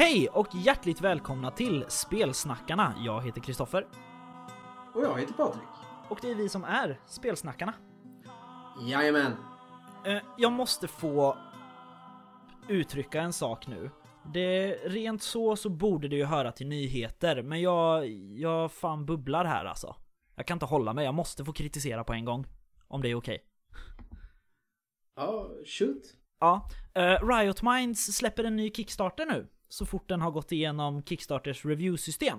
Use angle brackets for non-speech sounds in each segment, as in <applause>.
Hej och hjärtligt välkomna till Spelsnackarna. Jag heter Kristoffer. Och jag heter Patrik. Och det är vi som är Spelsnackarna. Jajamän. Eh, Jag måste få uttrycka en sak nu. Det, rent så så borde det ju höra till nyheter, men jag, jag fan bubblar här alltså. Jag kan inte hålla mig, jag måste få kritisera på en gång. Om det är okej. Ja, shoot. Ja, eh, Riot Minds släpper en ny Kickstarter nu. Så fort den har gått igenom Kickstarters review-system.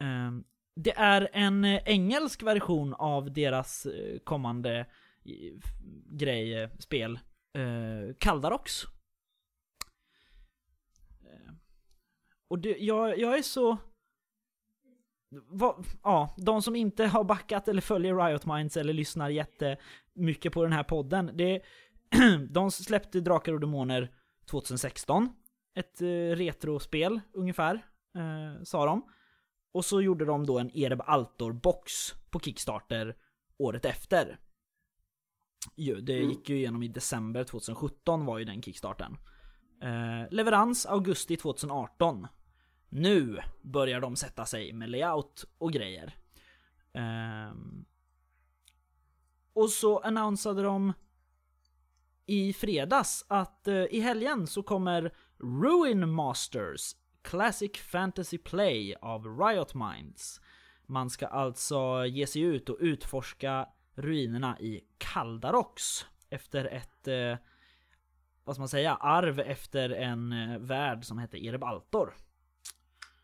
Ehm, det är en eh, engelsk version av deras eh, kommande grej, eh, spel. Kaldarox. Ehm, och det, jag, jag är så... Va, ja, de som inte har backat eller följer Riot Minds eller lyssnar jättemycket på den här podden. Det, <clears throat> de släppte Drakar och Demoner 2016. Ett eh, retrospel ungefär, eh, sa de. Och så gjorde de då en Ereb Altor-box på Kickstarter året efter. Jo, det Mm. gick ju igenom i december 2017 var ju den kickstarten. Eh, leverans augusti 2018. Nu börjar de sätta sig med layout och grejer. Ehm. och så annonsade de i fredags att eh, i helgen så kommer Ruin Masters Classic Fantasy Play av Riot Minds. Man ska alltså ge sig ut och utforska ruinerna i Kaldarox efter ett, eh, vad ska man säga, arv efter en eh, värld som hette Erebaltor.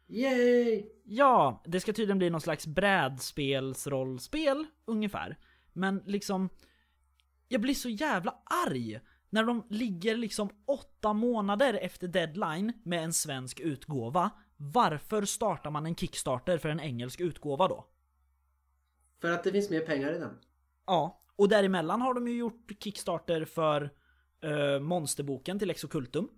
Yay! Ja, det ska tydligen bli någon slags brädspelsrollspel ungefär. Men liksom, jag blir så jävla arg när de ligger liksom åtta månader efter deadline med en svensk utgåva. Varför startar man en Kickstarter för en engelsk utgåva då? För att det finns mer pengar i den. Ja, och däremellan har de ju gjort Kickstarter för eh, monsterboken till Exocultum.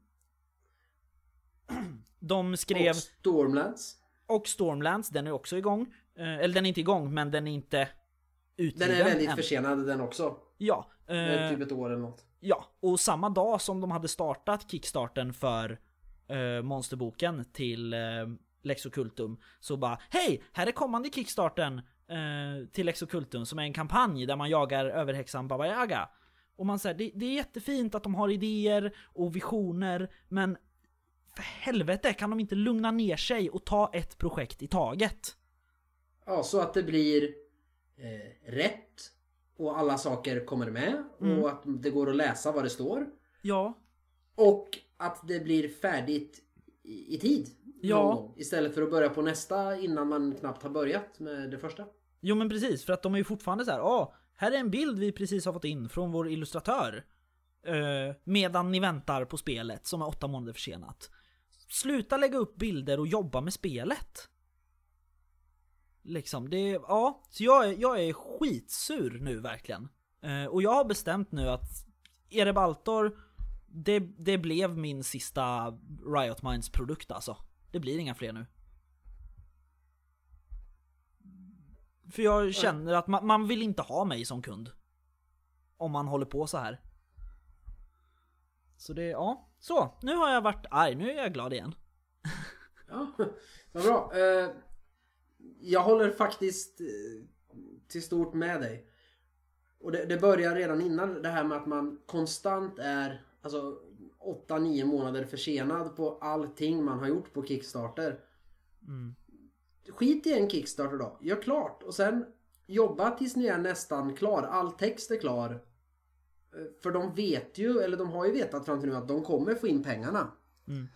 <clears throat> De skrev... Och Stormlands. Och Stormlands, den är också igång. Eh, eller den är inte igång, men den är inte utgiven Den är väldigt än. försenad den också. Ja. Eh, typ ett år eller något ja, och samma dag som de hade startat Kickstarten för eh, monsterboken till eh, Lexocultum så bara Hej! Här är kommande Kickstarten eh, till Lexocultum som är en kampanj där man jagar överhäxan Baba Yaga. Och man säger det, det är jättefint att de har idéer och visioner men för helvete kan de inte lugna ner sig och ta ett projekt i taget? Ja, så att det blir eh, rätt. Och alla saker kommer med. Mm. Och att det går att läsa vad det står. Ja, Och att det blir färdigt i, i tid. Ja. Gång. Istället för att börja på nästa innan man knappt har börjat med det första. Jo men precis, för att de är ju fortfarande så här. Åh, här är en bild vi precis har fått in från vår illustratör. Eh, medan ni väntar på spelet som är åtta månader försenat. Sluta lägga upp bilder och jobba med spelet. Liksom, det, ja. Så jag, är- jag är skitsur nu verkligen. Eh, och jag har bestämt nu att Erebaltor, det, det blev min sista Riot Minds produkt alltså. Det blir inga fler nu. För jag känner att man, man vill inte ha mig som kund. Om man håller på så här. Så det, ja. Så, nu har jag varit arg, nu är jag glad igen. Ja, <laughs> vad bra. Eh, jag håller faktiskt eh, till stort med dig. Och det, det börjar redan innan det här med att man konstant är alltså 8-9 månader försenad på allting man har gjort på Kickstarter. Mm. Skit i en Kickstarter då. Gör klart och sen jobba tills ni är nästan klar. All text är klar. Eh, För de vet ju, eller de har ju vetat fram till nu att de kommer få in pengarna. Mm.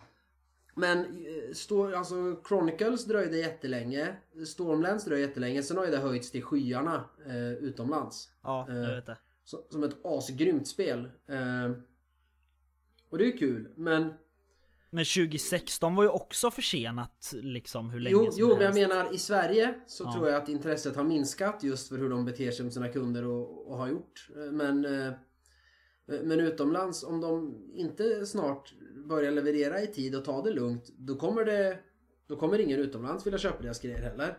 Men eh, stå, alltså Chronicles dröjde jättelänge. Stormlands dröjde jättelänge. Sen har ju det höjts till skyarna eh, utomlands. Ja, Eh. jag vet det. Så, som ett asgrymt spel. Eh, och det är ju kul. Men Men 2016 var ju också försenat liksom hur länge jo, som jo men jag menar i Sverige så Ja. tror jag att intresset har minskat just för hur de beter sig med sina kunder och, och har gjort. Eh, Men, eh, men utomlands om de inte snart börjar leverera i tid och ta det lugnt då kommer det då kommer ingen utomlands vilja köpa deras grejer heller.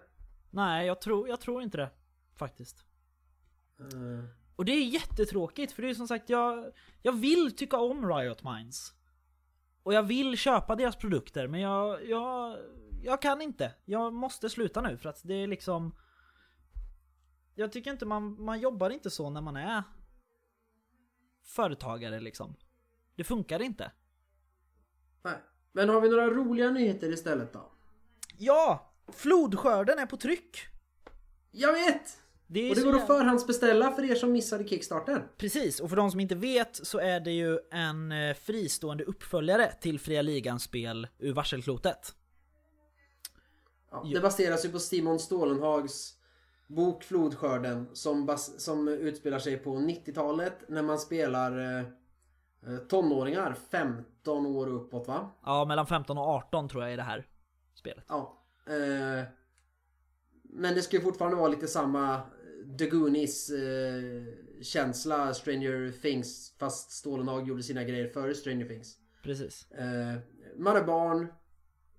Nej, jag tror, jag tror inte det. Faktiskt. Eh, Och det är jättetråkigt för det är som sagt jag, jag vill tycka om Riot Minds. Och jag vill köpa deras produkter men jag, jag, jag kan inte. Jag måste sluta nu för att det är liksom... Jag tycker inte man, man jobbar inte så när man är företagare liksom. Det funkar inte. Nej. Men har vi några roliga nyheter istället då? Ja! Flodskörden är på tryck! Jag vet! Det Och det går att förhandsbeställa för er som missade Kickstarten. Precis, och för de som inte vet så är det ju en eh, fristående uppföljare till Fria Ligans spel ur Varselklotet. Ja, det baseras ju på Simon Stålenhags bok Flodskörden som, som utspelar sig på 90-talet när man spelar eh, tonåringar 15 år uppåt va? Ja, mellan 15 och 18 tror jag är det här spelet. Ja. Eh, men det ska ju fortfarande vara lite samma eh, The Goonies eh, känsla Stranger Things fast Stålenhag gjorde sina grejer före Stranger Things. Precis. Eh, man är barn,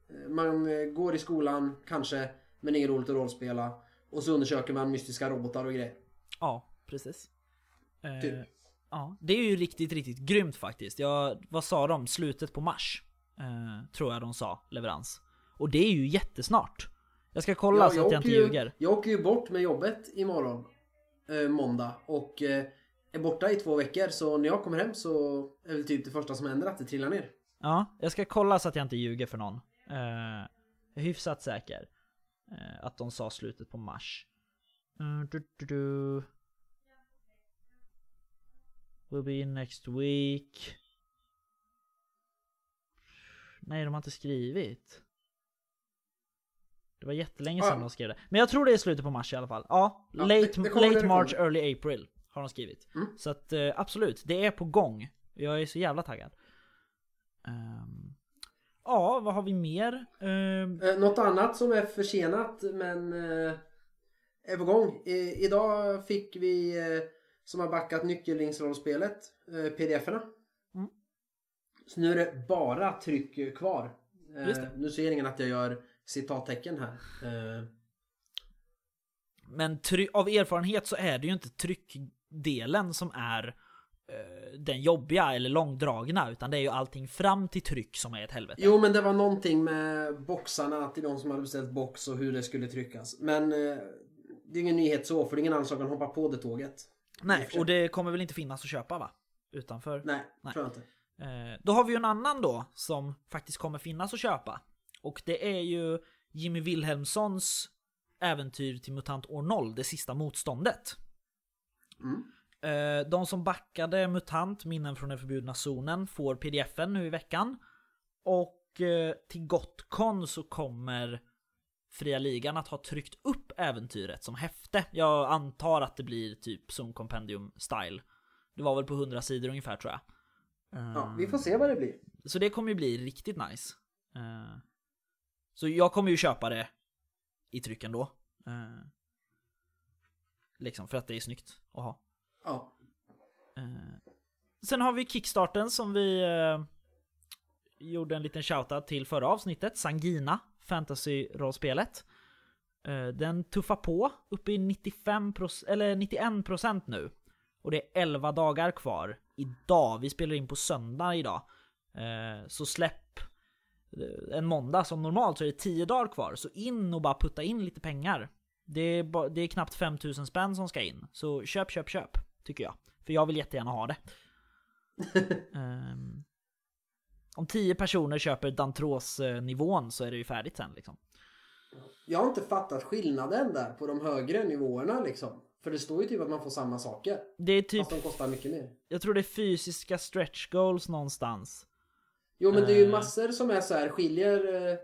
eh, man eh, går i skolan kanske, men det är inget roligt att rollspela. Och så undersöker man mystiska robotar och grejer. Ja, precis. Eh, Typ. Ja, det är ju riktigt, riktigt grymt faktiskt. Jag, vad sa de? Slutet på mars? Eh, tror jag de sa, leverans. Och det är ju jättesnart. Jag ska kolla så att jag inte ju, ljuger. Jag åker ju bort med jobbet imorgon, eh, måndag. Och eh, är borta i två veckor. Så när jag kommer hem så är väl typ det första som händer att det trillar ner. Ja, jag ska kolla så att jag inte ljuger för någon. Eh, jag är hyfsat säker. eh, att de sa slutet på mars. Mm, du, du, du. Will be in next week. Nej, de har inte skrivit. Det var jättelänge sedan Ah. de skrev det. Men jag tror det är slutet på mars i alla fall. Ja, Ja, late, det- det late det March, early April har de skrivit. Mm. Så att eh, absolut, det är på gång. Jag är så jävla taggad. Ehm, ja, vad har vi mer? Ehm, Eh, något annat som är försenat men eh, är på gång. I, idag fick vi eh, som har backat nyckelringsrollspelet, eh, pdf-erna. Mm. Så nu är det bara tryck kvar. Eh, nu ser ingen att jag gör citattecken här. Eh, men av erfarenhet så är det ju inte tryckdelen som är eh, den jobbiga eller långdragna, utan det är ju allting fram till tryck som är ett helvete. jo men det var någonting med boxarna till de som hade beställt box och hur det skulle tryckas. Men eh, det är ingen nyhet så för det är ingen annan som kan hoppa på det tåget. Nej, och det kommer väl inte finnas att köpa va? Utanför. Nej, Nej. tror jag inte. Eh, då har vi ju en annan då som faktiskt kommer finnas att köpa. Och det är ju Jimmy Wilhelmssons äventyr till MUTANT år 0, det sista motståndet. Mm. Eh, de som backade MUTANT, minnen från den förbjudna zonen, får pdfen nu i veckan. Och eh, till Gotcon så kommer Fria Ligan att ha tryckt upp äventyret som häfte. Jag antar att det blir typ Zone Compendium style. Det var väl på 100 sidor ungefär tror jag. Ja, vi får se vad det blir. Så det kommer ju bli riktigt nice. Eh, så jag kommer ju köpa det i tryck ändå. Uh, liksom för att det är snyggt att ha. Ja. Eh, sen har vi Kickstarten som vi eh, gjorde en liten shoutout till förra avsnittet. Sangina, fantasy-rollspelet. Eh, den tuffar på upp i 95% eller 91% nu. Och det är 11 dagar kvar idag. Vi spelar in på söndag idag. Eh, så släpp eh, en måndag som normalt så är det 10 dagar kvar. Så in och bara putta in lite pengar. Det är, det är knappt 5000 spänn som ska in. Så köp, köp, köp. Tycker jag. För jag vill jättegärna ha det. <laughs> Ehm, om 10 personer köper Dantros-nivån så är det ju färdigt sen liksom. Jag har inte fattat skillnaden där på de högre nivåerna liksom. För det står ju typ att man får samma saker. Det är typ, Fast de kostar mycket mer. jag tror det är fysiska stretch goals någonstans. Jo men det är ju Eh. massor som är så här skiljer eh,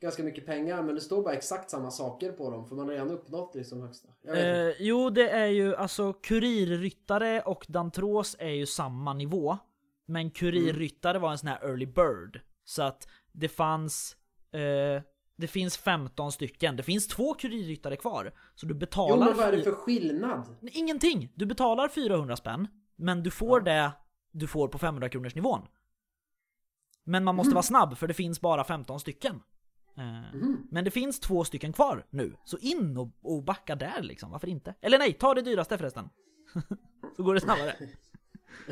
ganska mycket pengar men det står bara exakt samma saker på dem för man har redan uppnått liksom högsta. Jag vet inte. Eh, jo, det är ju alltså kurirryttare och Dantros är ju samma nivå. Men kurirryttare var en sån här early bird. Så att det fanns... Eh, det finns 15 stycken. Det finns två kurirryttare kvar. Så du Jo betalar... men vad är det för skillnad? Ingenting! Du betalar 400 spänn. Men du får det du får på 500 kronors nivån. Men man måste Mm. vara snabb för det finns bara 15 stycken. Mhm. Men det finns två stycken kvar nu. Så in och, och backa där liksom, varför inte? Eller nej, ta det dyraste förresten. <laughs> så går det snabbare. <laughs>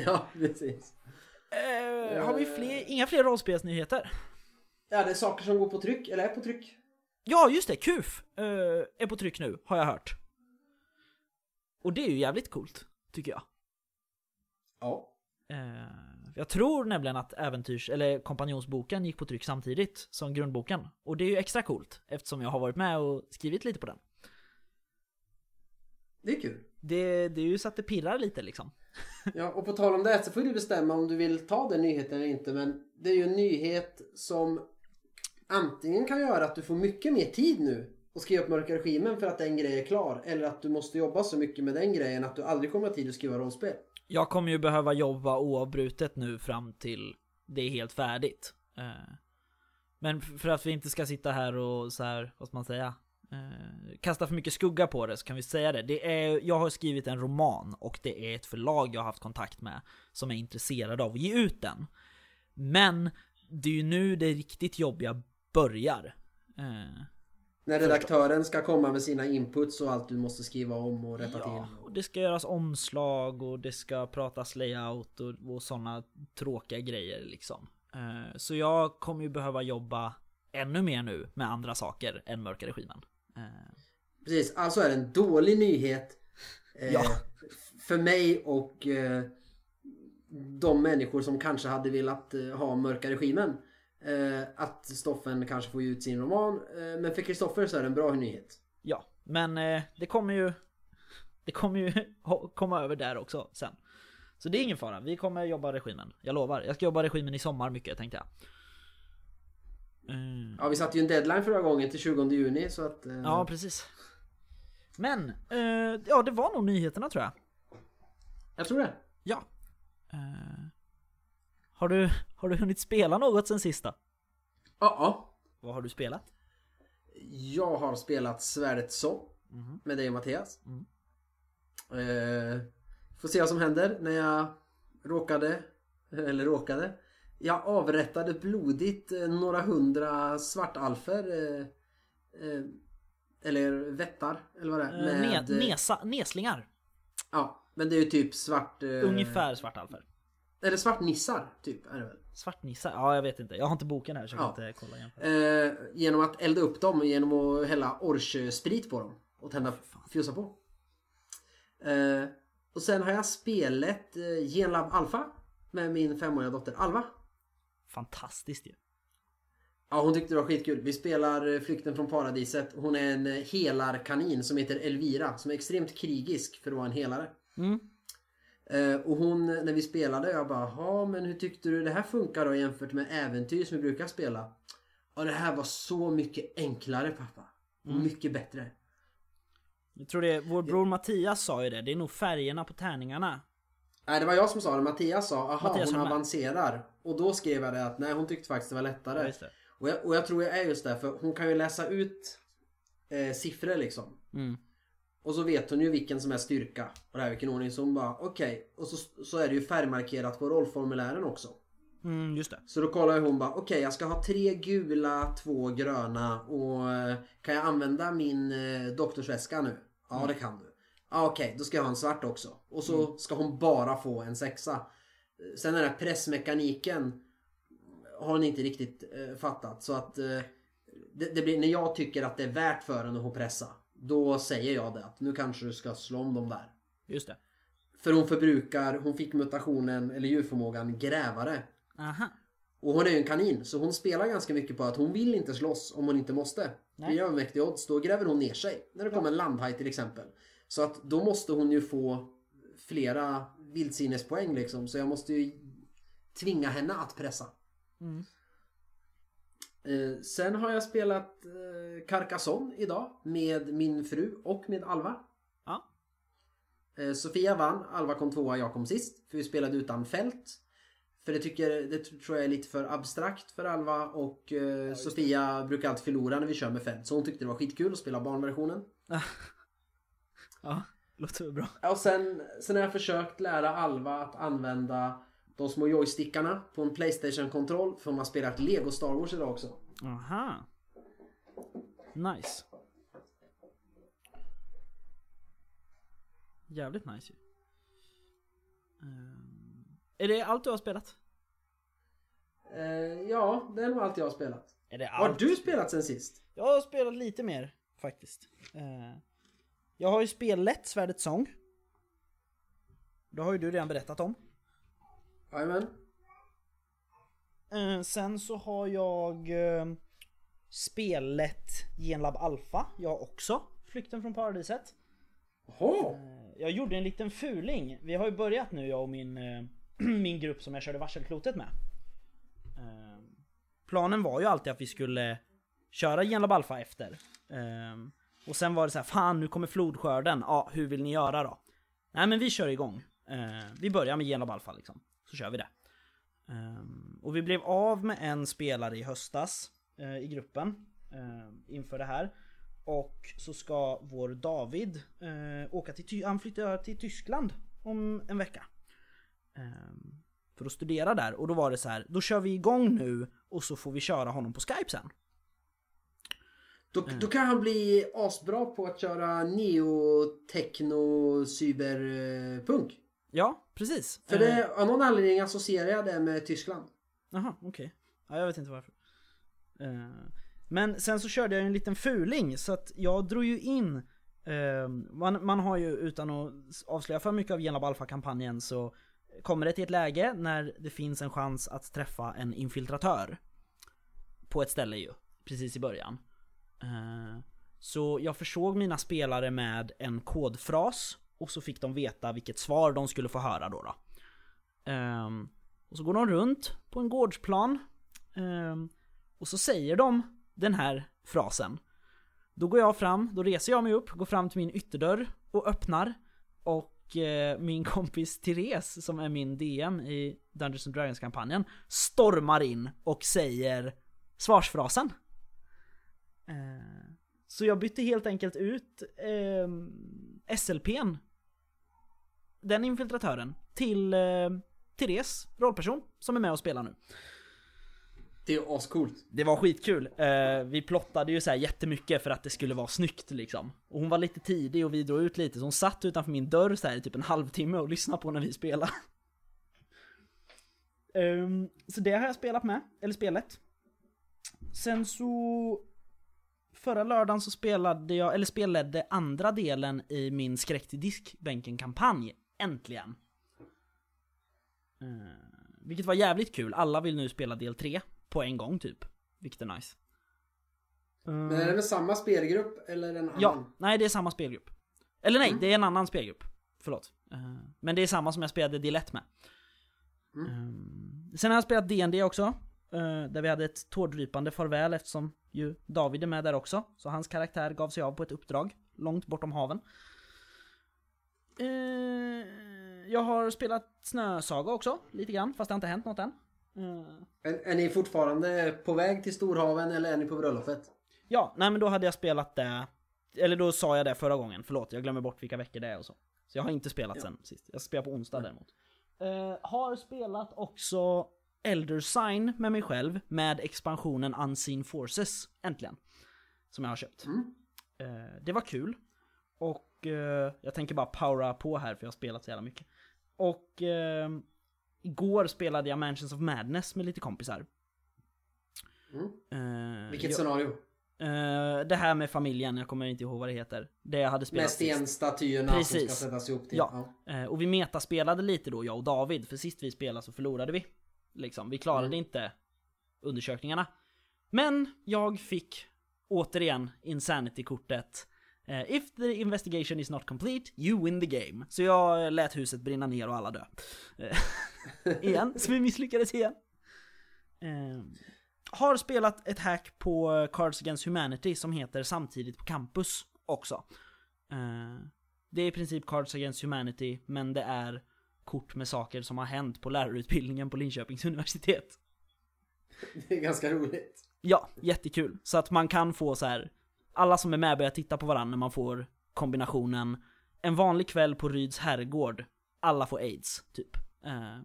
Ja precis. Eh, har vi fler, inga fler rollspelsnyheter? Ja, det är saker som går på tryck, eller är på tryck. Ja, just det, KUF eh, är på tryck nu, har jag hört. Och det är ju jävligt coolt, tycker jag. Ja. Eh, jag tror nämligen att äventyrs, eller kompanjonsboken gick på tryck samtidigt som grundboken. Och det är ju extra coolt, eftersom jag har varit med och skrivit lite på den. Det är kul. Det, det är ju så att det pirrar lite liksom. <laughs> Ja, och på tal om det så får du bestämma om du vill ta den nyheten eller inte. Men det är ju en nyhet som antingen kan göra att du får mycket mer tid nu och skriva upp Mörka Regimen för att den grejen är klar. Eller att du måste jobba så mycket med den grejen att du aldrig kommer ha tid att skriva rollspel. Jag kommer ju behöva jobba oavbrutet nu fram till det är helt färdigt. Eh, Men för att vi inte ska sitta här och så här, vad ska man säga? Eh, Kasta för mycket skugga på det så kan vi säga det. det är, jag har skrivit en roman och det är ett förlag jag har haft kontakt med som är intresserade av att ge ut den. Men det är ju nu det riktigt jobbiga börjar. Eh, När redaktören ska komma med sina inputs och allt du måste skriva om och rätta Ja, till. och det ska göras omslag och det ska pratas layout och, och sådana tråkiga grejer liksom. Eh, Så jag kommer ju behöva jobba ännu mer nu med andra saker än mörka regimen. Precis, alltså är det en dålig nyhet. Eh, Ja. För mig och eh, de människor som kanske hade velat eh, ha Mörka Regimen. Eh, att Stoffen kanske får ut sin roman. Eh, men för Kristoffer så är det en bra nyhet. Ja, men eh, det kommer ju Det kommer ju <laughs> komma över där också sen. Så det är ingen fara, vi kommer jobba regimen. Jag lovar. Jag ska jobba regimen i sommar mycket tänkte jag. Eh, Ja, vi satte ju en deadline förra gången till 20 juni så att... Eh, Ja, precis. Men, eh, ja det var nog nyheterna tror jag. Jag tror det. Ja. Eh, har, du, har du hunnit spela något sen sista? Ja, ja. Vad har du spelat? Jag har spelat Svärdets sång Mhm. med dig och Mattias. Mm. Eh, får se vad som händer när jag råkade, eller råkade. Jag avrättade blodigt eh, några hundra svartalfer. Eh, eh, eller vättar, eller vad det är. Med, ne, nesa, neslingar. Ja, men det är ju typ svart... Ungefär svartalfer. Eller svartnissar, typ är det väl. Svartnissar? Ja, jag vet inte. Jag har inte boken här så jag Ja. kan inte kolla igen. Eh, genom att elda upp dem genom att hälla orchsprit på dem. Och tända fjusa på. Eh, och sen har jag spelat eh, Genlab Alpha. Med min femåriga dotter Alva. Fantastiskt ju. Ja hon tyckte det var skitkul. Vi spelar eh, Flykten från paradiset. Hon är en eh, helarkanin som heter Elvira. Som är extremt krigisk för att vara en helare. Mm. Eh, och hon, när vi spelade, jag bara ja men hur tyckte du det här funkar då jämfört med äventyr som vi brukar spela? Ja det här var så mycket enklare pappa. Och mycket bättre. Jag tror det, vår bror Mattias sa ju det. Det är nog färgerna på tärningarna. Nej det var jag som sa det. Mattias sa aha Mattias hon avancerar. Och då skrev jag det att nej hon tyckte faktiskt det var lättare. Ja, det. och, jag, och jag tror jag är just det för hon kan ju läsa ut eh, siffror liksom. Mm. Och så vet hon ju vilken som är styrka. Och det här vilken ordning. Så hon bara okej. Och så, så är det ju färgmarkerat på rollformulären också. Mm, just det. Så då kollar hon bara, okej jag ska ha tre gula, två gröna och eh, kan jag använda min eh, doktorsväska nu? Ja det kan du. Ja okej, då ska jag ha en svart också. Och så ska hon bara få en sexa. Sen den här pressmekaniken har hon inte riktigt eh, fattat. Så att eh, det, det blir, när jag tycker att det är värt för henne att pressa. Då säger jag det att nu kanske du ska slå om dem där. Just det. För hon förbrukar, hon fick mutationen eller djurförmågan grävare. Aha. Och hon är ju en kanin så hon spelar ganska mycket på att hon vill inte slåss om hon inte måste. Nej. I övermäktiga odds då gräver hon ner sig. När det kommer en landhaj till exempel. Så att då måste hon ju få flera vildsinnespoäng liksom. Så jag måste ju tvinga henne att pressa. Mm. Eh, sen har jag spelat eh, Carcassonne idag med min fru och med Alva. Ja. Eh, Sofia vann, Alva kom tvåa, jag kom sist. För vi spelade utan fält. För det, tycker, det tror jag är lite för abstrakt för Alva och eh, Sofia brukar alltid förlora när vi kör med fält. Så hon tyckte det var skitkul att spela barnversionen. <laughs> Ja, låter bra. Och sen, sen har jag försökt lära Alva att använda de små joystickarna på en Playstation-kontroll. För hon har spelat Lego Star Wars idag också. Aha. Nice. Jävligt nice ju. Ehm, är det allt du har spelat? Eh, ja, det är nog allt jag har spelat. Är det Har allt? du spelat sen sist? Jag har spelat lite mer faktiskt. Eh, jag har ju spelat Svärdets sång. Det har ju du redan berättat om. Jajamän. Eh, sen så har jag eh, spelat Genlab Alpha, jag också. Flykten från paradiset. Jaha. Eh, jag gjorde en liten fuling. Vi har ju börjat nu jag och min, <clears throat> min grupp som jag körde varselklotet med. Planen var ju alltid att vi skulle köra Genlab Alpha efter. Och sen var det så här, fan nu kommer flodskörden. Ja, hur vill ni göra då? Nej men vi kör igång. Eh, vi börjar med Genlab Alfa liksom. Så kör vi det. Eh, och vi blev av med en spelare i höstas eh, i gruppen eh, inför det här. Och så ska vår David eh, åka till, han flyttar till Tyskland om en vecka. Eh, för att studera där och då var det så här, då kör vi igång nu och så får vi köra honom på Skype sen. Då, då kan han bli asbra på att köra neo, techno, cyberpunk. Ja, precis. För det, av någon anledning associerar jag det med Tyskland. Jaha, okej. Ja, jag vet inte varför. Eh, men sen så körde jag en liten fuling så att jag drog ju in eh, man, man har ju utan att avslöja för mycket av Genlab Alpha-kampanjen så kommer det till ett läge när det finns en chans att träffa en infiltratör. På ett ställe ju, precis i början. Eh, så jag försåg mina spelare med en kodfras och så fick de veta vilket svar de skulle få höra då. då. Ehm, och så går de runt på en gårdsplan. Ehm, och så säger de den här frasen. Då går jag fram, då reser jag mig upp, går fram till min ytterdörr och öppnar. Och eh, min <laughs> kompis Therese, som är min DM i Dungeons and Dragons-kampanjen, stormar in och säger svarsfrasen. Eh, så jag bytte helt enkelt ut eh, SLPn, den infiltratören, till eh, Therese, rollperson, som är med och spelar nu. Det är ascoolt. Det var skitkul. Eh, vi plottade ju så här jättemycket för att det skulle vara snyggt liksom. Och hon var lite tidig och vi drog ut lite, så hon satt utanför min dörr så här i typ en halvtimme och lyssnade på när vi spelade. Ehm, så det har jag spelat med, eller spelet. Sen så... Förra lördagen så spelade jag, eller spelade andra delen i min skräck till diskbänken-kampanj. Äntligen! Eh, vilket var jävligt kul. Alla vill nu spela del 3 på en gång typ. Vilket är nice. Men är det med samma spelgrupp eller en annan? Ja, nej det är samma spelgrupp. Eller nej, det är en annan spelgrupp. Förlåt. Eh, Men det är samma som jag spelade del 1 med. Eh, Sen har jag spelat D&D också. eh, Där vi hade ett tårdrypande farväl eftersom ju David är med där också. Så hans karaktär gav sig av på ett uppdrag långt bortom haven. Eh, Jag har spelat Snösaga också, lite grann, fast det har inte hänt något än. Eh, Är, är ni fortfarande på väg till Storhaven eller är ni på bröllopet? Ja, nej men då hade jag spelat det Eller då sa jag det förra gången, förlåt jag glömmer bort vilka veckor det är och så Så jag har inte spelat sen sist, jag spelar på onsdag däremot Eh, Har spelat också Elder Sign med mig själv med expansionen Unseen Forces, äntligen Som jag har köpt Eh, Det var kul Och eh, jag tänker bara powera på här för jag har spelat så jävla mycket Och eh, Igår spelade jag Mansions of Madness med lite kompisar Eh, Vilket jag- scenario? Det här med familjen, jag kommer inte ihåg vad det heter. Det jag hade spelat Med stenstatyerna som ska sättas ihop till. Ja. Eh, och vi metaspelade lite då, jag och David, för sist vi spelade så förlorade vi. Liksom, vi klarade Mm. inte undersökningarna. Men jag fick återigen Insanity-kortet. Eh, if the investigation is not complete, you win the game. Så jag lät huset brinna ner och alla dö. Eh, <laughs> igen, så vi misslyckades igen. Eh, har spelat ett hack på Cards Against Humanity som heter Samtidigt på campus också. Det är i princip Cards Against Humanity, men det är kort med saker som har hänt på lärarutbildningen på Linköpings universitet. <laughs> Det är ganska roligt. Ja, jättekul. Så att man kan få så här. alla som är med börjar titta på varandra när man får kombinationen en vanlig kväll på Ryds herrgård, alla får aids, typ. Eh,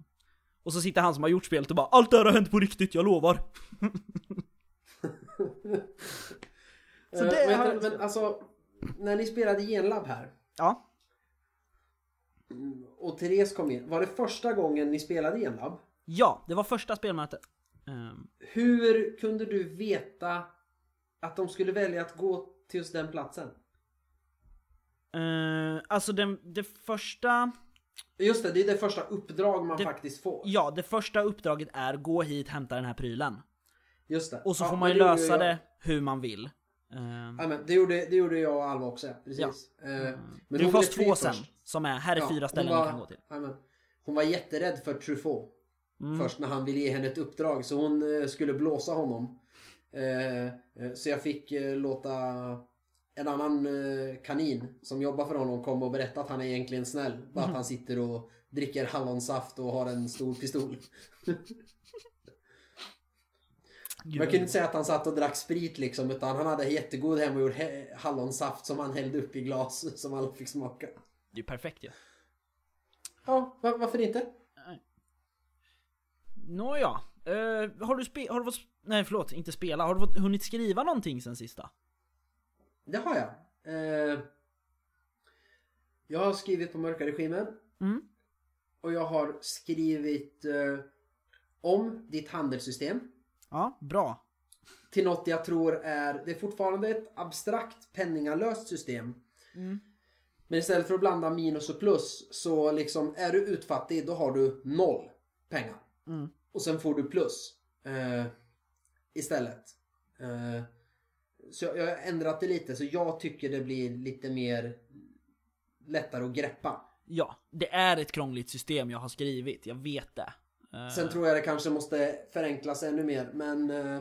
och så sitter han som har gjort spelet och bara 'Allt det här har hänt på riktigt, jag lovar' <laughs> Så Eh, det men, har- men alltså, när ni spelade Genlab här Ja, och Therese kom in. Var det första gången ni spelade Genlab? Ja, det var första spelmötet. Eh, Hur kunde du veta att de skulle välja att gå till just den platsen? eh, alltså den, det första... Just det, det är det första uppdrag man Det- faktiskt får. Ja, det första uppdraget är gå hit, hämta den här prylen. Just det. Och så Ja, får men man ju lösa jag- det hur man vill. Eh, Ja, men det, gjorde, det gjorde jag och Alva också, ja. precis. Men är hon fas ville fly två sen, först. Som är här är Ja, fyra ställen var- du kan gå till. ja, men Hon var jätterädd för Truffaut. Mm. Först när han ville ge henne ett uppdrag. Så hon eh, skulle blåsa honom. Eh, eh, så jag fick låta en annan kanin som jobbar för honom komma och berätta att han är egentligen snäll. Bara Mm. att han sitter och dricker hallonsaft och har en stor pistol. <laughs> Man kunde inte säga att han satt och drack sprit liksom. Utan han hade jättegod hemmagjord he- hallonsaft som han hällde upp i glas <laughs> som alla fick smaka. Det är ju perfekt ju. Ja, va- varför inte? Nåja. Uh, har du spe- har du fått... Nej förlåt, inte spela. Har du fått, hunnit skriva någonting sen sista? Det har jag. Eh, jag har skrivit på Mörka Regimen. Mm. Och jag har skrivit eh, om ditt handelssystem. Ja, bra. Till något jag tror är, det är fortfarande ett abstrakt penningalöst system. Mm. Men istället för att blanda minus och plus så liksom är du utfattig då har du noll pengar. Mm. Och sen får du plus eh, istället. Eh, så jag, jag har ändrat det lite så jag tycker det blir lite mer lättare att greppa. Ja, det är ett krångligt system jag har skrivit, jag vet det. Eh, Sen tror jag det kanske måste förenklas ännu mer men eh,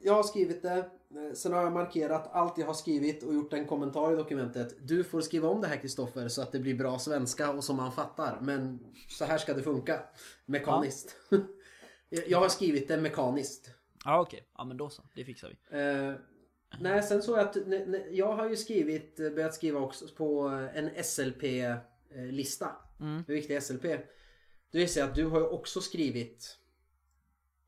Jag har skrivit det eh, Sen har jag markerat allt jag har skrivit och gjort en kommentar i dokumentet Du får skriva om det här Kristoffer så att det blir bra svenska och som man fattar Men så här ska det funka Mekaniskt <laughs> Jag jag har skrivit det mekaniskt Ja okej, ja men då så, det fixar vi. Eh, nej, sen så att ne- ne- jag har ju skrivit, eh, börjat skriva också på eh, en SLP-lista. Mm. Hur viktig SLP? Det vill säga att du har ju också skrivit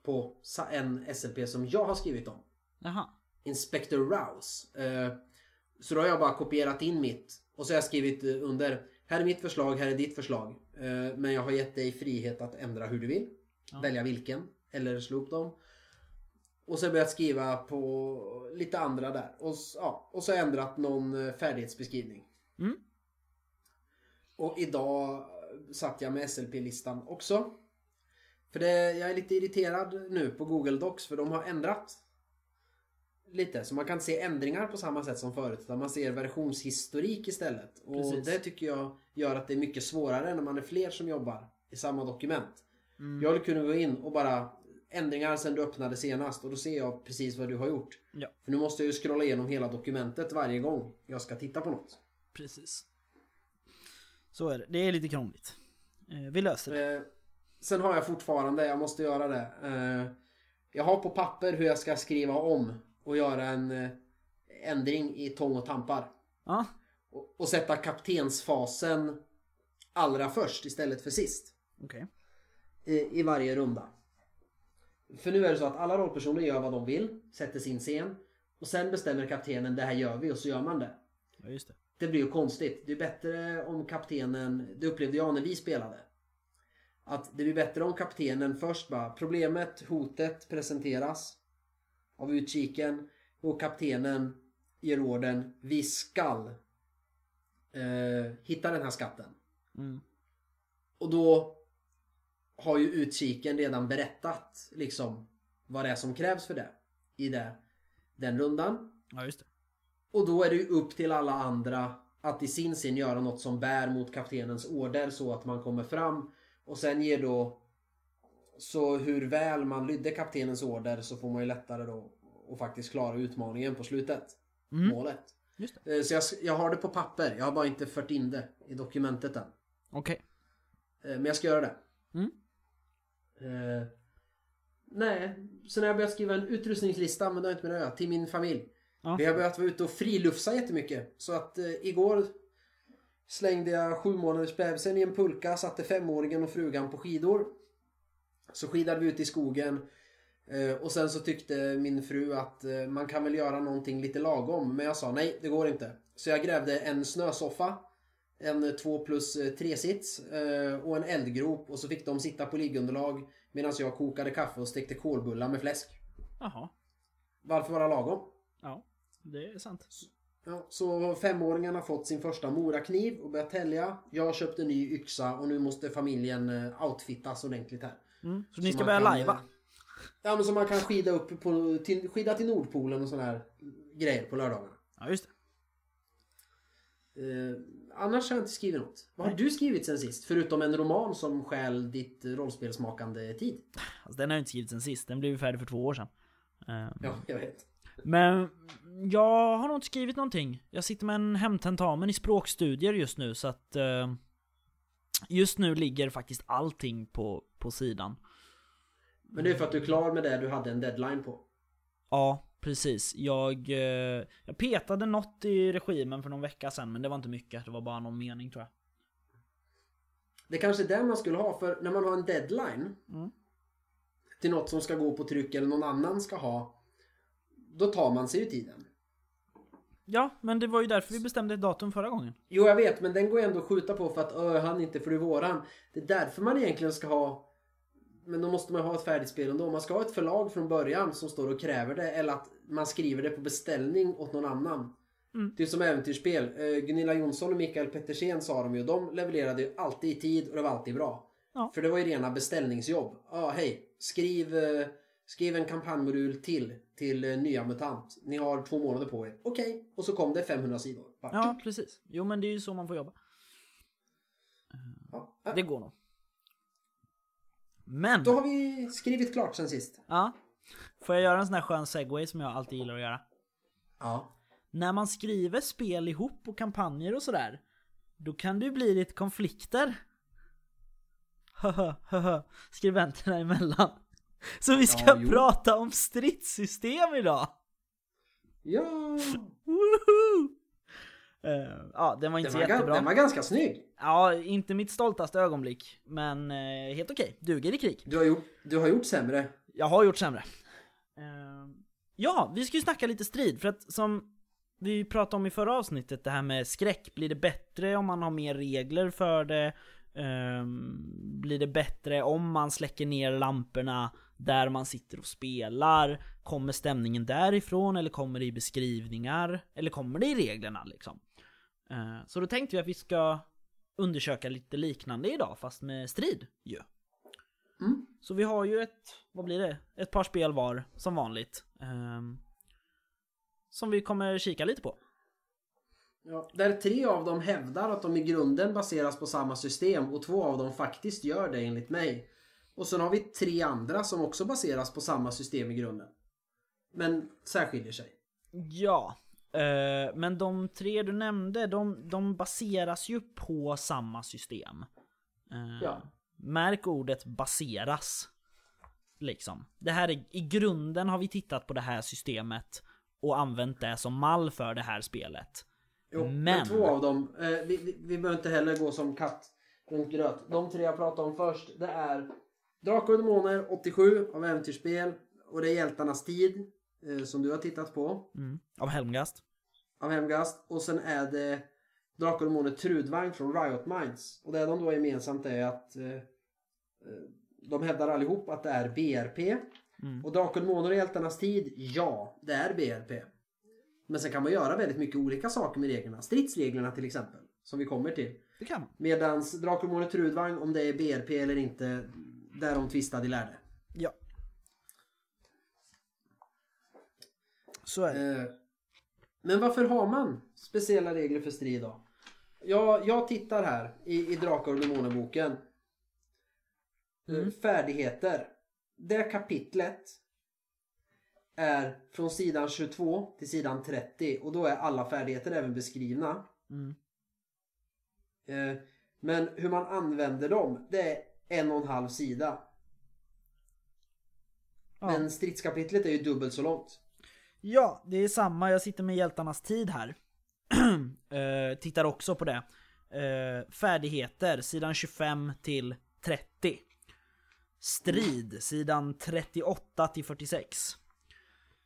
på en SLP som jag har skrivit om. Jaha. Inspector Rouse. Eh, så då har jag bara kopierat in mitt och så har jag skrivit eh, under Här är mitt förslag, här är ditt förslag. Eh, men jag har gett dig frihet att ändra hur du vill. Ja. Välja vilken. Eller slå upp dem. Och så har jag börjat skriva på lite andra där. Och, ja, och så har jag ändrat någon färdighetsbeskrivning. Mm. Och idag satt jag med SLP-listan också. För det, jag är lite irriterad nu på Google Docs för de har ändrat lite. Så man kan se ändringar på samma sätt som förut. Utan man ser versionshistorik istället. Och Precis. det tycker jag gör att det är mycket svårare när man är fler som jobbar i samma dokument. Mm. Jag kunna gå in och bara ändringar sen du öppnade senast och då ser jag precis vad du har gjort. Ja. För nu måste jag ju scrolla igenom hela dokumentet varje gång jag ska titta på något. Precis. Så är det, det är lite krångligt. Eh, vi löser det. Eh, sen har jag fortfarande, jag måste göra det. Eh, jag har på papper hur jag ska skriva om och göra en eh, ändring i tång och tampar. Ja, Och, och sätta kaptensfasen allra först istället för sist. okej. i, i varje runda. För nu är det så att alla rollpersoner gör vad de vill, sätter sin scen och sen bestämmer kaptenen det här gör vi och så gör man det. Ja, just det. Det blir ju konstigt. Det är bättre om kaptenen, det upplevde jag när vi spelade. Att det blir bättre om kaptenen först bara, problemet, hotet presenteras av utkiken och kaptenen ger orden, vi skall eh, hitta den här skatten. Mm. Och då har ju utkiken redan berättat liksom vad det är som krävs för det i det, den rundan. Ja, just det. Och då är det ju upp till alla andra att i sin sin göra något som bär mot kaptenens order så att man kommer fram. Och sen ger då så hur väl man lydde kaptenens order så får man ju lättare då att faktiskt klara utmaningen på slutet. Mm. Målet. Just Eh, Så jag, jag har det på papper. Jag har bara inte fört in det i dokumentet än. Okej. Eh, Men jag ska göra det. Mm. Eh, nej, sen har jag börjat skriva en utrustningslista, men det har inte med det att göra, till min familj. Ja. Vi har börjat vara ute och frilufsa jättemycket. Så att eh, igår slängde jag sju månaders bebisen i en pulka, satte femåringen och frugan på skidor. Så skidade vi ut i skogen. Eh, och sen så tyckte min fru att eh, man kan väl göra någonting lite lagom. Men jag sa nej, det går inte. Så jag grävde en snösoffa en 2 plus 3 sits eh, och en eldgrop och så fick de sitta på liggunderlag medan jag kokade kaffe och stekte kolbullar med fläsk. Jaha. Varför vara lagom? Ja, det är sant. Ja, så femåringen har fått sin första morakniv och börjat tälja. Jag köpte ny yxa och nu måste familjen eh, outfittas ordentligt här. Mm. Så ni Så ska man börja kan, lajva? eh, Ja men så man kan skida upp på, till, skida till Nordpolen och sådana här grejer på lördagarna. Ja, just det. Eh, annars har jag inte skrivit något. Vad har du skrivit sen sist? Förutom en roman som stjäl ditt rollspelsmakande tid. Alltså, den har jag inte skrivit sen sist. Den blev ju färdig för två år sedan. Ehm, Ja, jag vet. Men jag har nog inte skrivit någonting. Jag sitter med en hemtentamen i språkstudier just nu så att eh, Just nu ligger faktiskt allting på, på sidan. Men det är för att du är klar med det du hade en deadline på. Ja, precis. Jag, eh, jag petade något i regimen för någon vecka sedan men det var inte mycket. Det var bara någon mening tror jag. Det är kanske är det man skulle ha för när man har en deadline Mm. till något som ska gå på tryck eller någon annan ska ha. Då tar man sig ju tiden. Ja, men det var ju därför vi bestämde ett datum förra gången. Jo jag vet men den går ju ändå att skjuta på för att öh, hann inte för det är våran. Det är därför man egentligen ska ha men då måste man ha ett färdigt spel ändå. Man ska ha ett förlag från början som står och kräver det eller att man skriver det på beställning åt någon annan. Mm. Det är som äventyrsspel. Eh, Gunilla Jonsson och Mikael Pettersen sa de ju. De levererade ju alltid i tid och det var alltid bra. Ja. För det var ju rena beställningsjobb. Ja, ah, hej. Skriv, eh, skriv en kampanjmodul till till eh, nya MUTANT. Ni har två månader på er. Okej. Och så kom det 500 sidor. Bara, Ja, precis. Jo men det är ju så man får jobba. ja. Ja. Det går nog. Men! Då har vi skrivit klart sen sist. Ja. Får jag göra en sån här skön segway som jag alltid gillar att göra? Ja. När man skriver spel ihop och kampanjer och sådär Då kan det ju bli lite konflikter <laughs> Haha, haha, skribenterna emellan Så vi ska Ja, prata om stridssystem idag! Ja. Woho! Eh, ja, den var inte Den så var, jättebra den var ganska snygg. Ja, inte mitt stoltaste ögonblick Men eh, helt okej, duger i krig Du har gjort, du har gjort sämre. Jag har gjort sämre. Eh, ja, vi ska ju snacka lite strid för att som vi pratade om i förra avsnittet, det här med skräck. Blir det bättre om man har mer regler för det? Ehm, blir det bättre om man släcker ner lamporna där man sitter och spelar? Kommer stämningen därifrån eller kommer det i beskrivningar? Eller kommer det i reglerna liksom? Eh, så då tänkte vi att vi ska undersöka lite liknande idag fast med strid ju. Mm. Så vi har ju ett, vad blir det? Ett par spel var, som vanligt. ehm, som vi kommer kika lite på. Ja, där tre av dem hävdar att de i grunden baseras på samma system och två av dem faktiskt gör det enligt mig. Och sen har vi tre andra som också baseras på samma system i grunden. Men särskiljer sig. Ja, eh, men de tre du nämnde, de, de baseras ju på samma system. Eh, Ja. Märk ordet baseras. Liksom. Det här är, i grunden har vi tittat på det här systemet och använt det som mall för det här spelet. Jo, men... Men- två av dem, eh, vi, vi, vi behöver inte heller gå som katt runt gröt. De tre jag pratade om först, det är Drakar och Demoner 87 av Äventyrsspel och det är Hjältarnas tid eh, som du har tittat på Mm. Av Helmgast. av Hemgast och sen är det Drakar och Demoner Trudvagn från Riot Minds och det de då har gemensamt är att eh, eh, de hävdar allihop att det är BRP Mm. och Drakar och Demoner och Hjältarnas tid, ja, det är BRP. Men sen kan man göra väldigt mycket olika saker med reglerna. Stridsreglerna till exempel, som vi kommer till. Det kan man. Medans Drakar och Demoner Trudvagn, om det är BRP eller inte, därom tvistade lärde. Ja. Så är det. Eh, Men varför har man speciella regler för strid då? Jag, jag tittar här i, i Drakar och Demoner-boken. Eh, Mm. Färdigheter. Det kapitlet är från sidan 22 till sidan 30 och då är alla färdigheter även beskrivna. Mm. Eh, Men hur man använder dem, det är en och en halv sida. Ja. Men stridskapitlet är ju dubbelt så långt. Ja, det är samma. Jag sitter med Hjältarnas tid här. <clears throat> Eh, tittar också på det. Eh, färdigheter, sidan 25 till 30. Strid, sidan 38 till 46.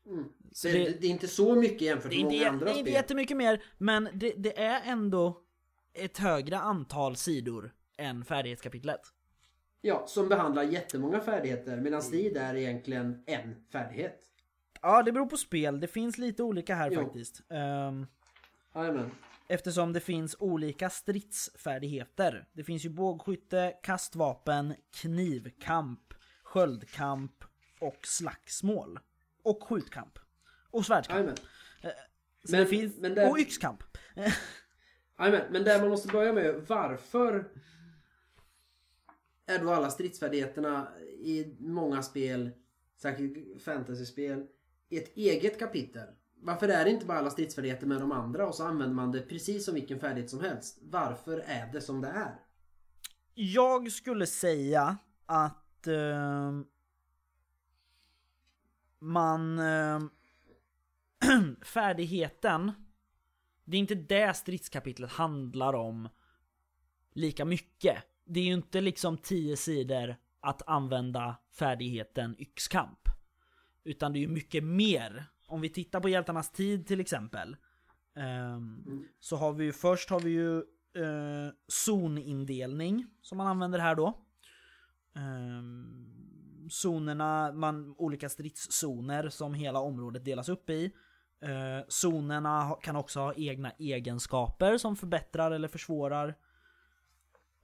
Mm. Så det, det- är inte så mycket jämfört med många andra det är inte spel. jättemycket mer, men det, det är ändå ett högre antal sidor än färdighetskapitlet. Ja, som behandlar jättemånga färdigheter medan strid är egentligen en färdighet. Ja, det beror på spel. Det finns lite olika här Jo. faktiskt. Um, eftersom det finns olika stridsfärdigheter. Det finns ju bågskytte, kastvapen, knivkamp, sköldkamp och slagsmål. Och skjutkamp. Och svärdskamp. Så Men- det finns, men det- Och yxkamp. <laughs> Jajamän, men där man måste börja med varför är då alla stridsfärdigheterna i många spel, särskilt fantasyspel, i ett eget kapitel? Varför är det inte bara alla stridsfärdigheter med de andra och så använder man det precis som vilken färdighet som helst? Varför är det som det är? Jag skulle säga att eh, man... Eh, <clears throat> färdigheten, det är inte det stridskapitlet handlar om lika mycket. Det är ju inte liksom 10 sidor att använda färdigheten yxkamp. Utan det är ju mycket mer. Om vi tittar på Hjältarnas tid till exempel. Um, Så har vi ju först har vi ju uh, zonindelning som man använder här då. Um, zonerna, man, olika stridszoner som hela området delas upp i. Uh, zonerna kan också ha egna egenskaper som förbättrar eller försvårar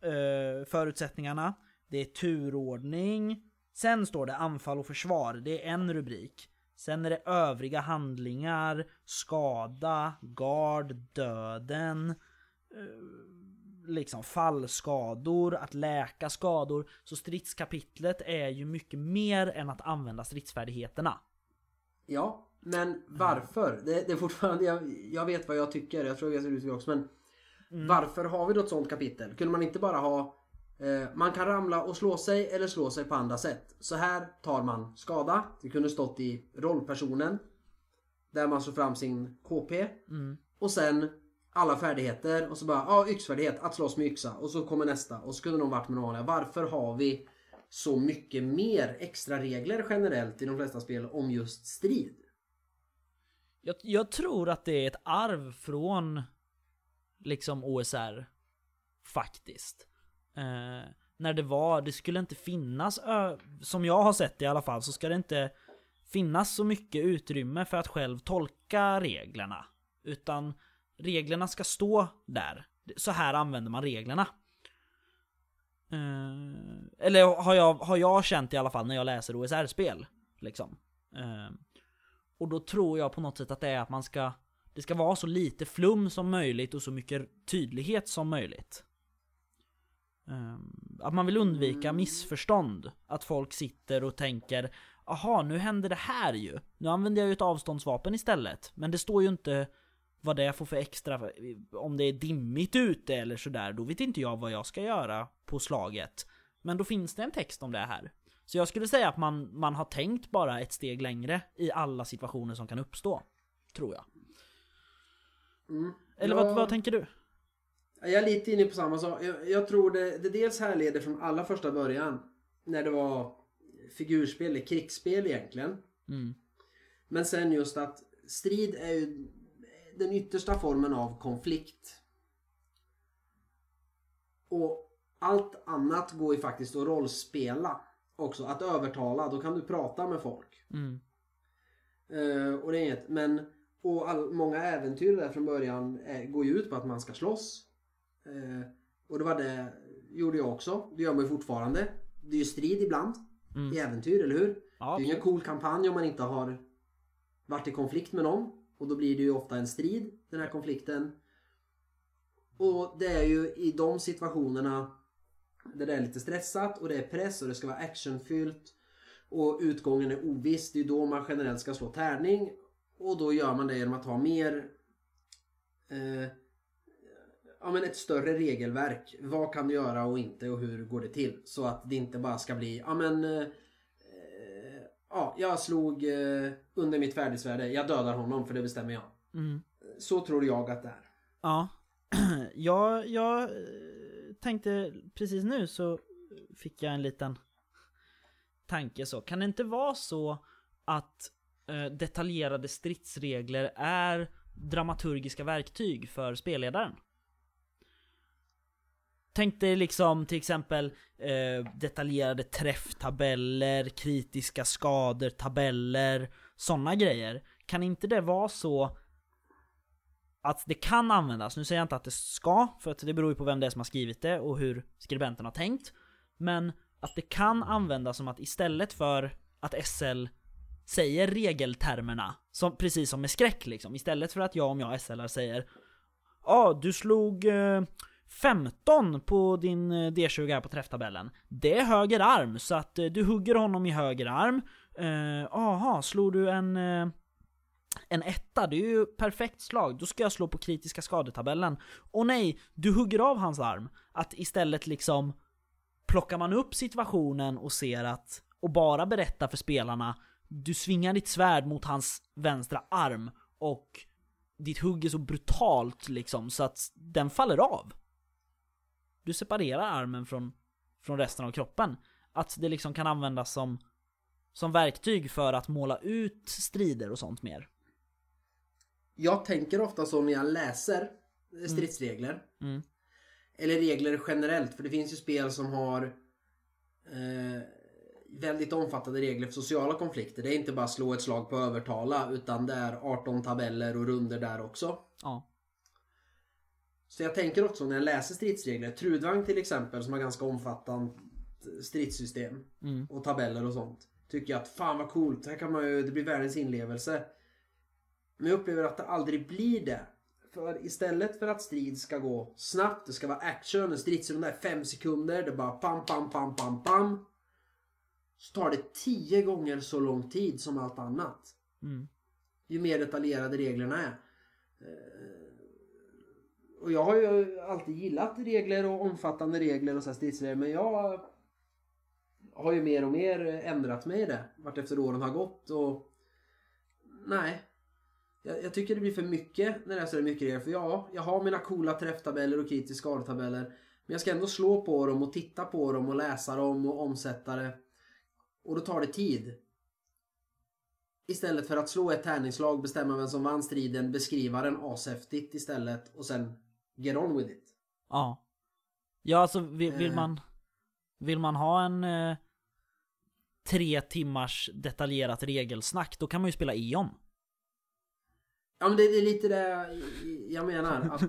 eh, förutsättningarna. Det är turordning. Sen står det anfall och försvar. Det är en rubrik. Sen är det övriga handlingar, skada, gard, döden, eh, liksom fallskador, att läka skador. Så stridskapitlet är ju mycket mer än att använda stridsfärdigheterna. Ja, men varför? Det, det är fortfarande, jag, jag vet vad jag tycker, jag tror jag ser ut som också, men varför har vi då ett sånt kapitel? Kunde man inte bara ha eh, man kan ramla och slå sig eller slå sig på andra sätt. Så här tar man skada. Det kunde stått i rollpersonen. Där man slår fram sin KP. Och sen alla färdigheter och så bara, ja yxfärdighet, att slåss med yxa. Och så kommer nästa. Och så kunde de varit med vanliga. Varför har vi så mycket mer extra regler generellt i de flesta spel om just strid? Jag, jag tror att det är ett arv från liksom OSR faktiskt. Eh, när det var, det skulle inte finnas, som jag har sett det i alla fall, så ska det inte finnas så mycket utrymme för att själv tolka reglerna. Utan reglerna ska stå där. Så här använder man reglerna. Eh, eller har jag, har jag känt i alla fall när jag läser OSR-spel. Liksom. Eh, och då tror jag på något sätt att det är att man ska det ska vara så lite flum som möjligt och så mycket tydlighet som möjligt. Ehm, Att man vill undvika missförstånd. Att folk sitter och tänker Aha, nu händer det här ju. Nu använder jag ju ett avståndsvapen istället. Men det står ju inte vad det får för extra, om det är dimmigt ute eller sådär, då vet inte jag vad jag ska göra på slaget. Men då finns det en text om det här. Så jag skulle säga att man, man har tänkt bara ett steg längre i alla situationer som kan uppstå. Tror jag. Mm. Eller Ja. vad, vad tänker du? Jag är lite inne på samma sak. Jag, jag tror det, det dels härleder från allra första början. När det var figurspel, eller krigsspel egentligen. Mm. Men sen just att strid är ju den yttersta formen av konflikt. Och allt annat går ju faktiskt att rollspela också. Att övertala, då kan du prata med folk. Mm. Eh, och det är inget, men och all, många äventyr där från början eh, går ju ut på att man ska slåss. Eh, och det var det gjorde jag också. Det gör man ju fortfarande. Det är ju strid ibland Mm. i äventyr, eller hur? Ja, det är ju ingen cool kampanj om man inte har varit i konflikt med någon. Och då blir det ju ofta en strid, den här konflikten. Och det är ju i de situationerna där det är lite stressat och det är press och det ska vara actionfyllt. Och utgången är oviss. Det är ju då man generellt ska slå tärning. Och då gör man det genom att ha mer eh, ja, men ett större regelverk. Vad kan du göra och inte och hur går det till? Så att det inte bara ska bli, ja men eh, Ja, jag slog eh, under mitt färdighetsvärde. Jag dödar honom för det bestämmer jag. Mm. Så tror jag att det är. Ja. <clears throat> jag, jag eh, tänkte precis nu så fick jag en liten tanke så. Kan det inte vara så att Eh, detaljerade stridsregler är dramaturgiska verktyg för spelledaren? tänk dig liksom till exempel eh, detaljerade träfftabeller, kritiska skador, tabeller, sådana grejer. Kan inte det vara så att det kan användas, nu säger jag inte att det ska, för att det beror ju på vem det är som har skrivit det och hur skribenten har tänkt. Men att det kan användas som att istället för att SL säger regeltermerna, som, precis som med skräck liksom, istället för att jag om jag SLR säger Ja, ah, du slog eh, 15 på din eh, D20 här på träfftabellen. Det är höger arm, så att eh, du hugger honom i höger arm. Eh, aha, slog du en... Eh, en etta, det är ju perfekt slag. Då ska jag slå på kritiska skadetabellen. Och nej, du hugger av hans arm. Att istället liksom plockar man upp situationen och ser att och bara berättar för spelarna du svingar ditt svärd mot hans vänstra arm och ditt hugg är så brutalt liksom så att den faller av. Du separerar armen från, från resten av kroppen. Att det liksom kan användas som, som verktyg för att måla ut strider och sånt mer. Jag tänker ofta så när jag läser stridsregler. Mm. Eller regler generellt, för det finns ju spel som har eh, väldigt omfattande regler för sociala konflikter. Det är inte bara slå ett slag på övertala utan det är 18 tabeller och runder där också. Ja. Så jag tänker också när jag läser stridsregler, Trudvang till exempel som har ganska omfattande stridssystem Mm. och tabeller och sånt. Tycker jag att fan vad coolt, här kan man ju, det blir världens inlevelse. Men jag upplever att det aldrig blir det. För istället för att strid ska gå snabbt, det ska vara action, en stridsrunda är fem sekunder, det är bara pam, pam, pam, pam, pam. Så tar det tio gånger så lång tid som allt annat. Mm. Ju mer detaljerade reglerna är. Eh, Och jag har ju alltid gillat regler och omfattande regler och så stridsregler men jag har ju mer och mer ändrat mig i det vart efter åren har gått och nej. Jag, jag tycker det blir för mycket när det är så mycket regler för ja, jag har mina coola träfftabeller och kritiska skadetabeller men jag ska ändå slå på dem och titta på dem och läsa dem och omsätta det. Och då tar det tid. Istället för att slå ett tärningslag, bestämma vem som vann striden, beskriva den ashäftigt istället och sen get on with it. Ja. Ja, alltså vill, vill Eh. man... Vill man ha en... Eh, tre timmars detaljerat regelsnack, då kan man ju spela E.ON. Ja men det, det är lite det jag menar. Att,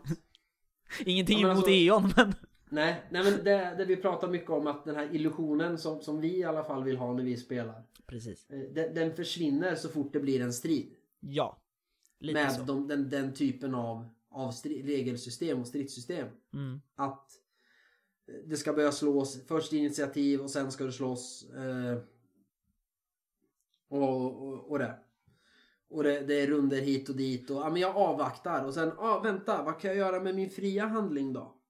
<laughs> Ingenting Ja, men emot alltså- E.ON, men... nej, nej men det, det vi pratar mycket om att den här illusionen som, som vi i alla fall vill ha när vi spelar. Precis. eh, Den, den försvinner så fort det blir en strid. Ja. Lite med så. de, den, den typen av, av stri, regelsystem och stridssystem. Mm. Att eh, det ska börja slås först initiativ och sen ska det slås eh, och, och, och det. Och det, det är runder hit och dit och ja, men jag avvaktar och sen, ah, vänta, vad kan jag göra med min fria handling då?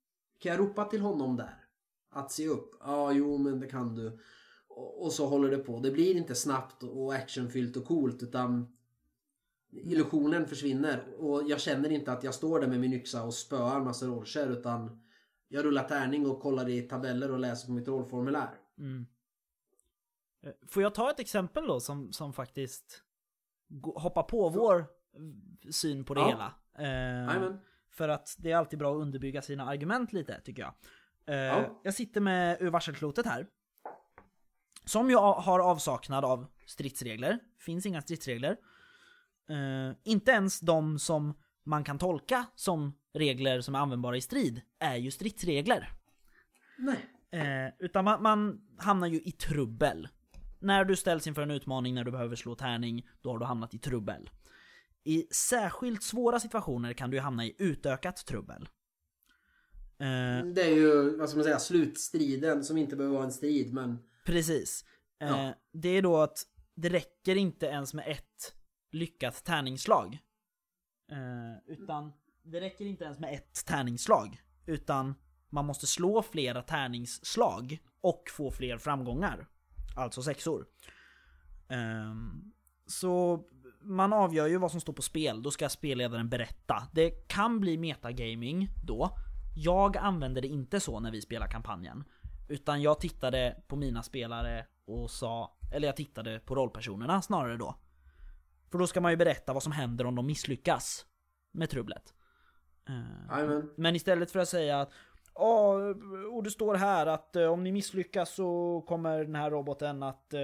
Kan jag ropa till honom där? Att se upp? Ja, ah, jo men det kan du. Och, och så håller det på. Det blir inte snabbt och actionfyllt och coolt utan illusionen försvinner och jag känner inte att jag står där med min yxa och spöar massa roller utan jag rullar tärning och kollar i tabeller och läser på mitt rollformulär. Mm. Eh, Får jag ta ett exempel då som, som faktiskt hoppar på vår syn på det Ja. hela? Eh. För att det är alltid bra att underbygga sina argument lite, tycker jag. Eh, Ja. Jag sitter med ur varselklotet här. Som a- har avsaknad av stridsregler. Finns inga stridsregler. Eh, inte ens de som man kan tolka som regler som är användbara i strid är ju stridsregler. Nej. Eh, utan man, man hamnar ju i trubbel. När du ställs inför en utmaning, när du behöver slå tärning, då har du hamnat i trubbel. I särskilt svåra situationer kan du ju hamna i utökat trubbel. Eh, Det är ju, vad ska man säga, slutstriden som inte behöver vara en strid men precis. Eh, Ja. Det är då att det räcker inte ens med ett lyckat tärningsslag. Eh, utan det räcker inte ens med ett tärningsslag. Utan man måste slå flera tärningsslag och få fler framgångar. Alltså sexor. Ehm, så man avgör ju vad som står på spel, då ska spelledaren berätta. Det kan bli metagaming då. Jag använde det inte så när vi spelade kampanjen. Utan jag tittade på mina spelare och sa, eller jag tittade på rollpersonerna snarare då. För då ska man ju berätta vad som händer om de misslyckas med trubblet. Ehm, Jajamän. men istället för att säga att Ja, och det står här att eh, om ni misslyckas så kommer den här roboten att eh,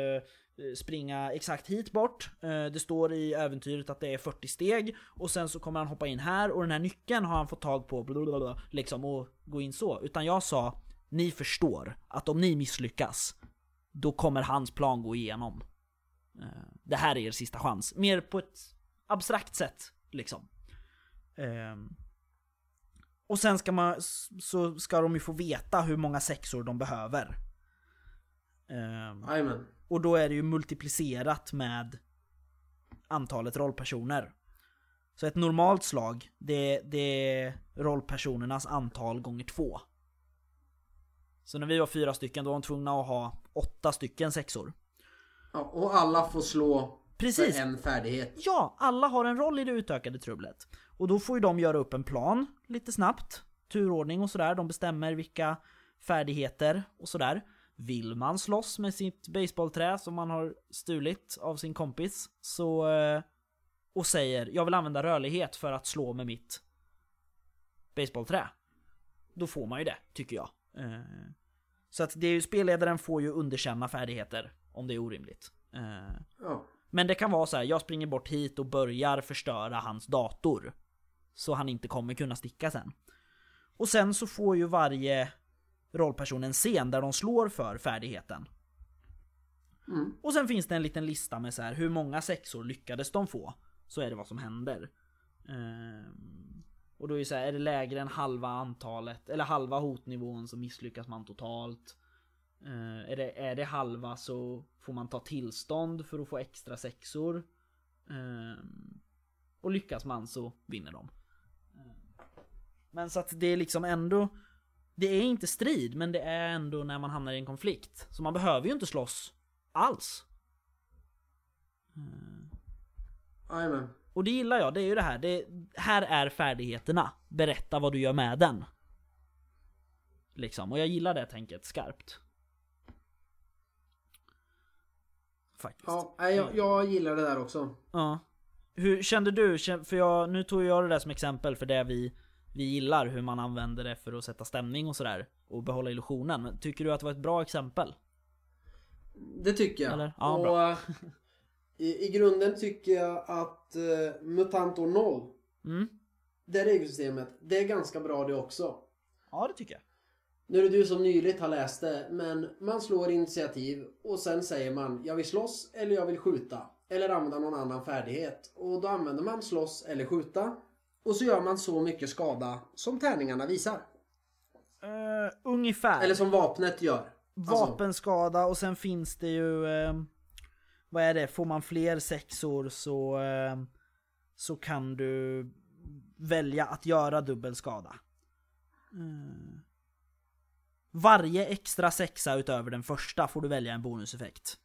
Eh, springa exakt hit bort. Eh, det står i äventyret att det är 40 steg och sen så kommer han hoppa in här och den här nyckeln har han fått tag på blablabla, liksom och gå in så. Utan jag sa, ni förstår att om ni misslyckas då kommer hans plan gå igenom. Eh, det här är er sista chans. Mer på ett abstrakt sätt liksom. Ehm, och sen ska man, så ska de ju få veta hur många sexor de behöver. Ehm, Jajamän och då är det ju multiplicerat med antalet rollpersoner. Så ett normalt slag, det, det är rollpersonernas antal gånger två. Så när vi var fyra stycken, då var de tvungna att ha åtta stycken sexor. Ja, och alla får slå Precis! för en färdighet. Ja, alla har en roll i det utökade trubblet. Och då får ju de göra upp en plan lite snabbt. Turordning och sådär. De bestämmer vilka färdigheter och sådär. Vill man slåss med sitt baseballträ som man har stulit av sin kompis så... eh, Och säger jag vill använda rörlighet för att slå med mitt baseballträ. Då får man ju det, tycker jag. Eh, Så att det är ju, spelledaren får ju underkänna färdigheter om det är orimligt. Eh, Ja. men det kan vara så här, jag springer bort hit och börjar förstöra hans dator. Så han inte kommer kunna sticka sen. Och sen så får ju varje rollperson en scen där de slår för färdigheten. Mm. Och sen finns det en liten lista med så här, hur många sexor lyckades de få? Så är det vad som händer. Ehm, och då är det så här, är det lägre än halva antalet, eller halva hotnivån så misslyckas man totalt. Eh, är, det, är det halva så får man ta tillstånd för att få extra sexor. Ehm, och lyckas man så vinner de. Eh, Men så att det är liksom ändå Det är inte strid men det är ändå när man hamnar i en konflikt. Så man behöver ju inte slåss alls. Jajamän. Och det gillar jag, det är ju det här. Det, här är färdigheterna. Berätta vad du gör med den. Liksom, och jag gillar det tänket skarpt. Faktiskt. Ja, jag, jag gillar det där också. Ja. Hur kände du? För jag, nu tog jag det där som exempel för det vi, vi gillar, hur man använder det för att sätta stämning och sådär. Och behålla illusionen. Tycker du att det var ett bra exempel? Det tycker jag. Eller? Ja, och bra. eh, i, i grunden tycker jag att uh, Mutantor 0, Mm? det regelsystemet, det är ganska bra det också. Ja, det tycker jag. Nu är det du som nyligt har läst det, men man slår initiativ och sen säger man jag vill slåss eller jag vill skjuta. Eller använda någon annan färdighet. Och då använder man slåss eller skjuta. Och så gör man så mycket skada som tärningarna visar. Uh, ungefär. Eller som vapnet gör. Alltså, Vapenskada och sen finns det ju... Eh, vad är det? Får man fler sexor så... Eh, så kan du välja att göra dubbel skada. Eh, varje extra sexa utöver den första får du välja en bonuseffekt.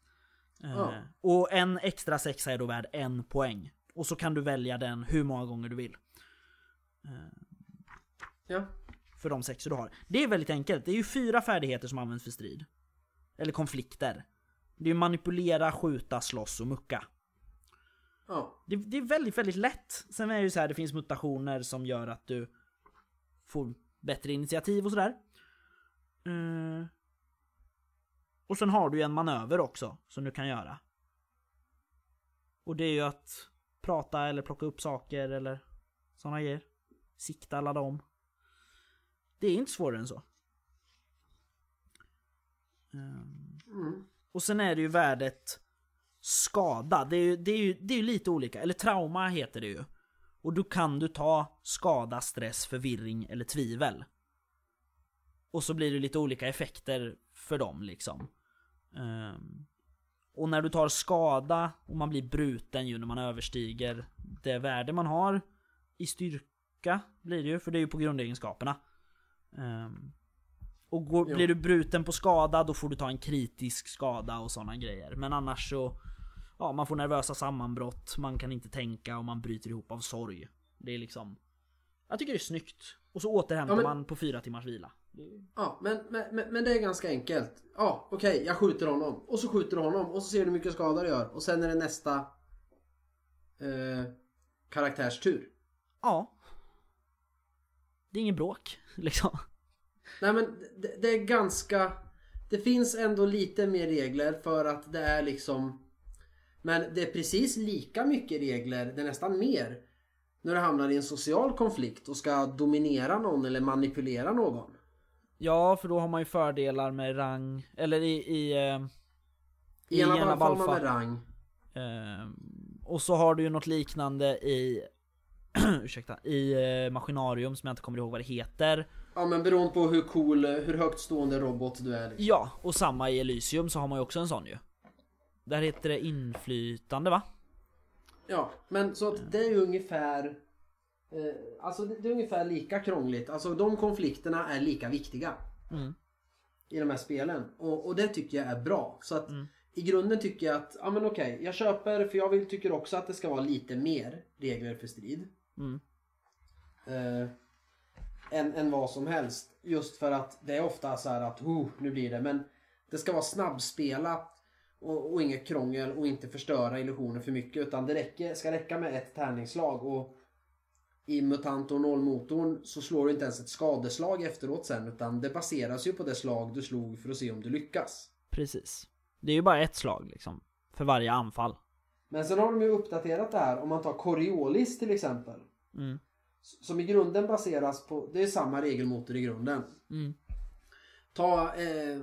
Eh, Ja. Och en extra sexa är då värd en poäng. Och så kan du välja den hur många gånger du vill. Ja. för de sexor du har. Det är väldigt enkelt. Det är ju fyra färdigheter som används för strid. Eller konflikter. Det är manipulera, skjuta, slåss och mucka. Ja. Det, det är väldigt, väldigt lätt. Sen är det ju så här, det finns mutationer som gör att du får bättre initiativ och sådär. Mm. Och sen har du ju en manöver också som du kan göra. Och det är ju att prata eller plocka upp saker eller sådana grejer. Sikta, ladda om. Det är inte svårare än så. Ehm. Mm. Och sen är det ju värdet skada. Det är ju, det är ju, det är ju lite olika. Eller trauma heter det ju. Och då kan du ta skada, stress, förvirring eller tvivel. Och så blir det lite olika effekter för dem liksom. Ehm. och när du tar skada och man blir bruten ju när man överstiger det värde man har i styrka blir det ju, för det är ju på grundegenskaperna. Ehm. och går, blir du bruten på skada då får du ta en kritisk skada och sådana grejer. Men annars så Ja, man får nervösa sammanbrott, man kan inte tänka och man bryter ihop av sorg. Det är liksom Jag tycker det är snyggt. Och så återhämtar Ja, men- man på fyra timmars vila. Ja, men, men, men- det är ganska enkelt. Ja, okej, jag skjuter honom. Och så skjuter du honom och så ser du hur mycket skada det gör. Och sen är det nästa eh, karaktärs tur. Ja. Det är ingen bråk, <laughs> liksom. Nej men det, det är ganska... Det finns ändå lite mer regler för att det är liksom... Men det är precis lika mycket regler, det är nästan mer. När du hamnar i en social konflikt och ska dominera någon eller manipulera någon. Ja, för då har man ju fördelar med rang, eller i... I, eh, I ena ena fall får man Balfa. med rang. eh, och så har du ju något liknande i... <clears throat> ursäkta, i eh, Maskinarium som jag inte kommer ihåg vad det heter. Ja men beroende på hur cool, hur högt stående robot du är. Liksom. Ja, och samma i Elysium så har man ju också en sån ju. Där heter det inflytande va? Ja, men så att det är ju ungefär... Eh, alltså det, är ungefär lika krångligt. Alltså de konflikterna är lika viktiga. Mm. I de här spelen. Och, och det tycker jag är bra. Så att Mm. i grunden tycker jag att, ja men okej, jag köper för jag vill, tycker också att det ska vara lite mer regler för strid. Mm. Eh, än, än vad som helst. Just för att det är ofta så här att, oh, nu blir det. Men det ska vara snabbspelat. Och, och inget krångel och inte förstöra illusionen för mycket. Utan det räcker, ska räcka med ett tärningsslag. Och i MUTANT och nollmotorn så slår du inte ens ett skadeslag efteråt sen. Utan det baseras ju på det slag du slog för att se om du lyckas. Precis. Det är ju bara ett slag liksom. För varje anfall. Men sen har de ju uppdaterat det här. Om man tar Coriolis till exempel. Mm. Som i grunden baseras på, det är samma regelmotor i grunden. Mm. Ta, eh,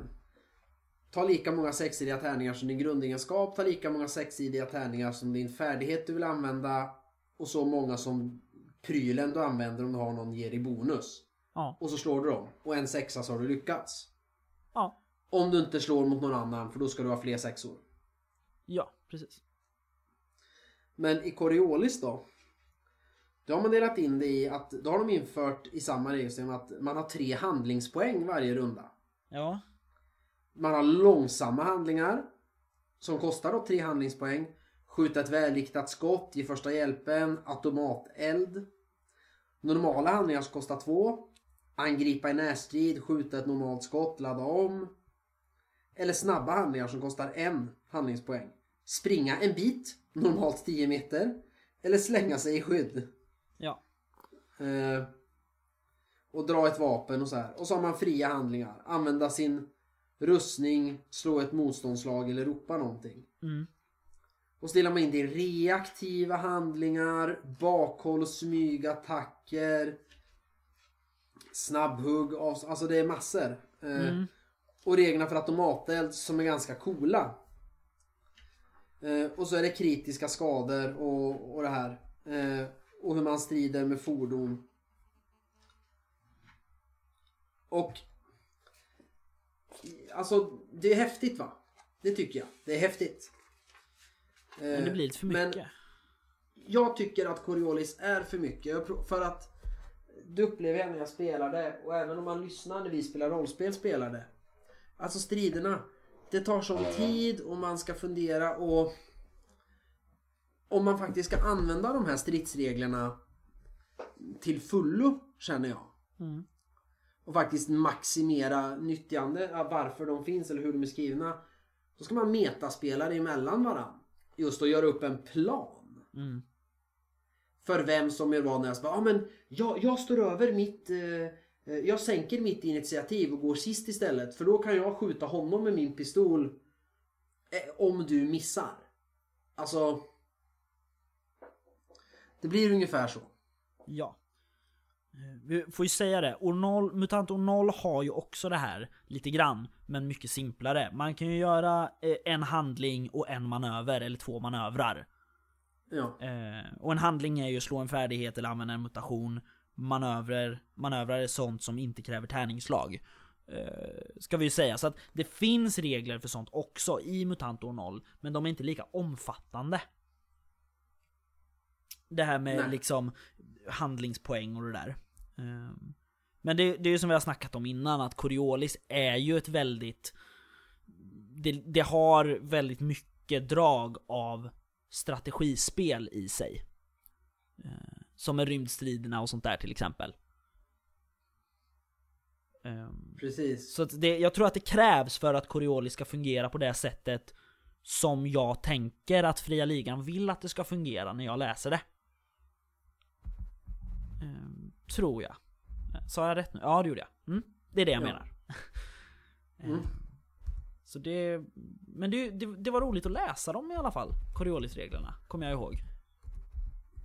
ta lika många sexsidiga tärningar som din grundegenskap. Ta lika många sexsidiga tärningar som din färdighet du vill använda. Och så många som prylen du använder om du har någon ger i bonus. Ja. Och så slår du dem. Och en sexa så har du lyckats. Ja. Om du inte slår mot någon annan för då ska du ha fler sexor. Ja, precis. Men i Coriolis då? Då har man delat in det i att då har de infört i samma regelsystem att man har tre handlingspoäng varje runda. Ja. Man har långsamma handlingar som kostar då tre handlingspoäng. Skjuta ett välriktat skott, ge första hjälpen, automateld. Normala handlingar som kostar två. Angripa i närstrid, skjuta ett normalt skott, ladda om. Eller snabba handlingar som kostar en handlingspoäng. Springa en bit, normalt 10 meter. Eller slänga sig i skydd. Ja. Eh, och dra ett vapen och så här. Och så har man fria handlingar. Använda sin rustning, slå ett motståndslag eller ropa någonting. Mm. Och så delar man in det i reaktiva handlingar, bakhåll och smygattacker. Snabbhugg, alltså det är massor. Eh, Mm. Och reglerna för automateld som är ganska coola. Eh, och så är det kritiska skador och, och det här. Eh, och hur man strider med fordon. Och... Alltså, det är häftigt va? Det tycker jag. Det är häftigt. Eh, Men det blir lite för men- mycket. jag tycker att Coriolis är för mycket. För att det upplever jag när jag spelar det och även om man lyssnar när vi spelar rollspel spelar det. Alltså striderna. Det tar sån tid och man ska fundera och om man faktiskt ska använda de här stridsreglerna till fullo känner jag. Mm. Och faktiskt maximera nyttjande av varför de finns eller hur de är skrivna. Då ska man metaspela det emellan varann. Just att göra upp en plan. Mm. För vem som är vad när jag sa, ah, men jag, jag står över mitt... Eh, jag sänker mitt initiativ och går sist istället. För då kan jag skjuta honom med min pistol. Eh, om du missar. Alltså... Det blir ungefär så. Ja. Eh, Vi får ju säga det, Ornol, Mutant Ornol har ju också det här lite grann, men mycket simplare. Man kan ju göra eh, en handling och en manöver, eller två manövrar. Ja. Eh, och en handling är ju att slå en färdighet eller använda en mutation. Manövrer, manövrar är sånt som inte kräver tärningsslag. Eh, ska vi ju säga. Så att det finns regler för sånt också i MUTANT år 0. Men de är inte lika omfattande. Det här med Nej. liksom handlingspoäng och det där. Eh, men det, det är ju som vi har snackat om innan att Coriolis är ju ett väldigt... Det, det har väldigt mycket drag av strategispel i sig. Som med rymdstriderna och sånt där till exempel. Ehm, Precis. så det, jag tror att det krävs för att Coriolis ska fungera på det sättet som jag tänker att Fria Ligan vill att det ska fungera när jag läser det. Ehm, tror jag. Sa jag rätt nu? Ja, det gjorde jag. Mm. Det är det jag Ja. menar. <laughs> Mm. Så det... Men det, det, det var roligt att läsa dem i alla fall. Coriolisreglerna, kommer jag ihåg.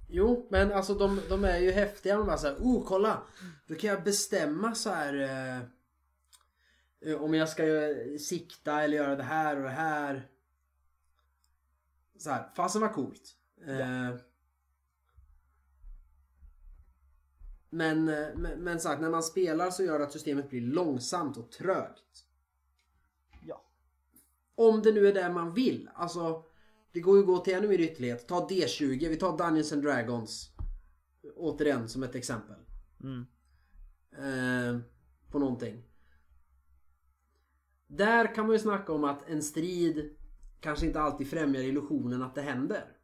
Jo, men alltså de, de är ju häftiga. De bara såhär, oh kolla! Då kan jag bestämma så här eh, eh, om jag ska göra, sikta eller göra det här och det här. Så här, fasen var coolt. Eh, men, eh, men, men sagt, när man spelar så gör det att systemet blir långsamt och trögt. Ja. Om det nu är det man vill. Alltså, det går ju att gå till ännu mer ytterlighet. Ta D20, vi tar Dungeons and Dragons. Återigen som ett exempel. Mm. Eh, på någonting. Där kan man ju snacka om att en strid kanske inte alltid främjar illusionen att det händer.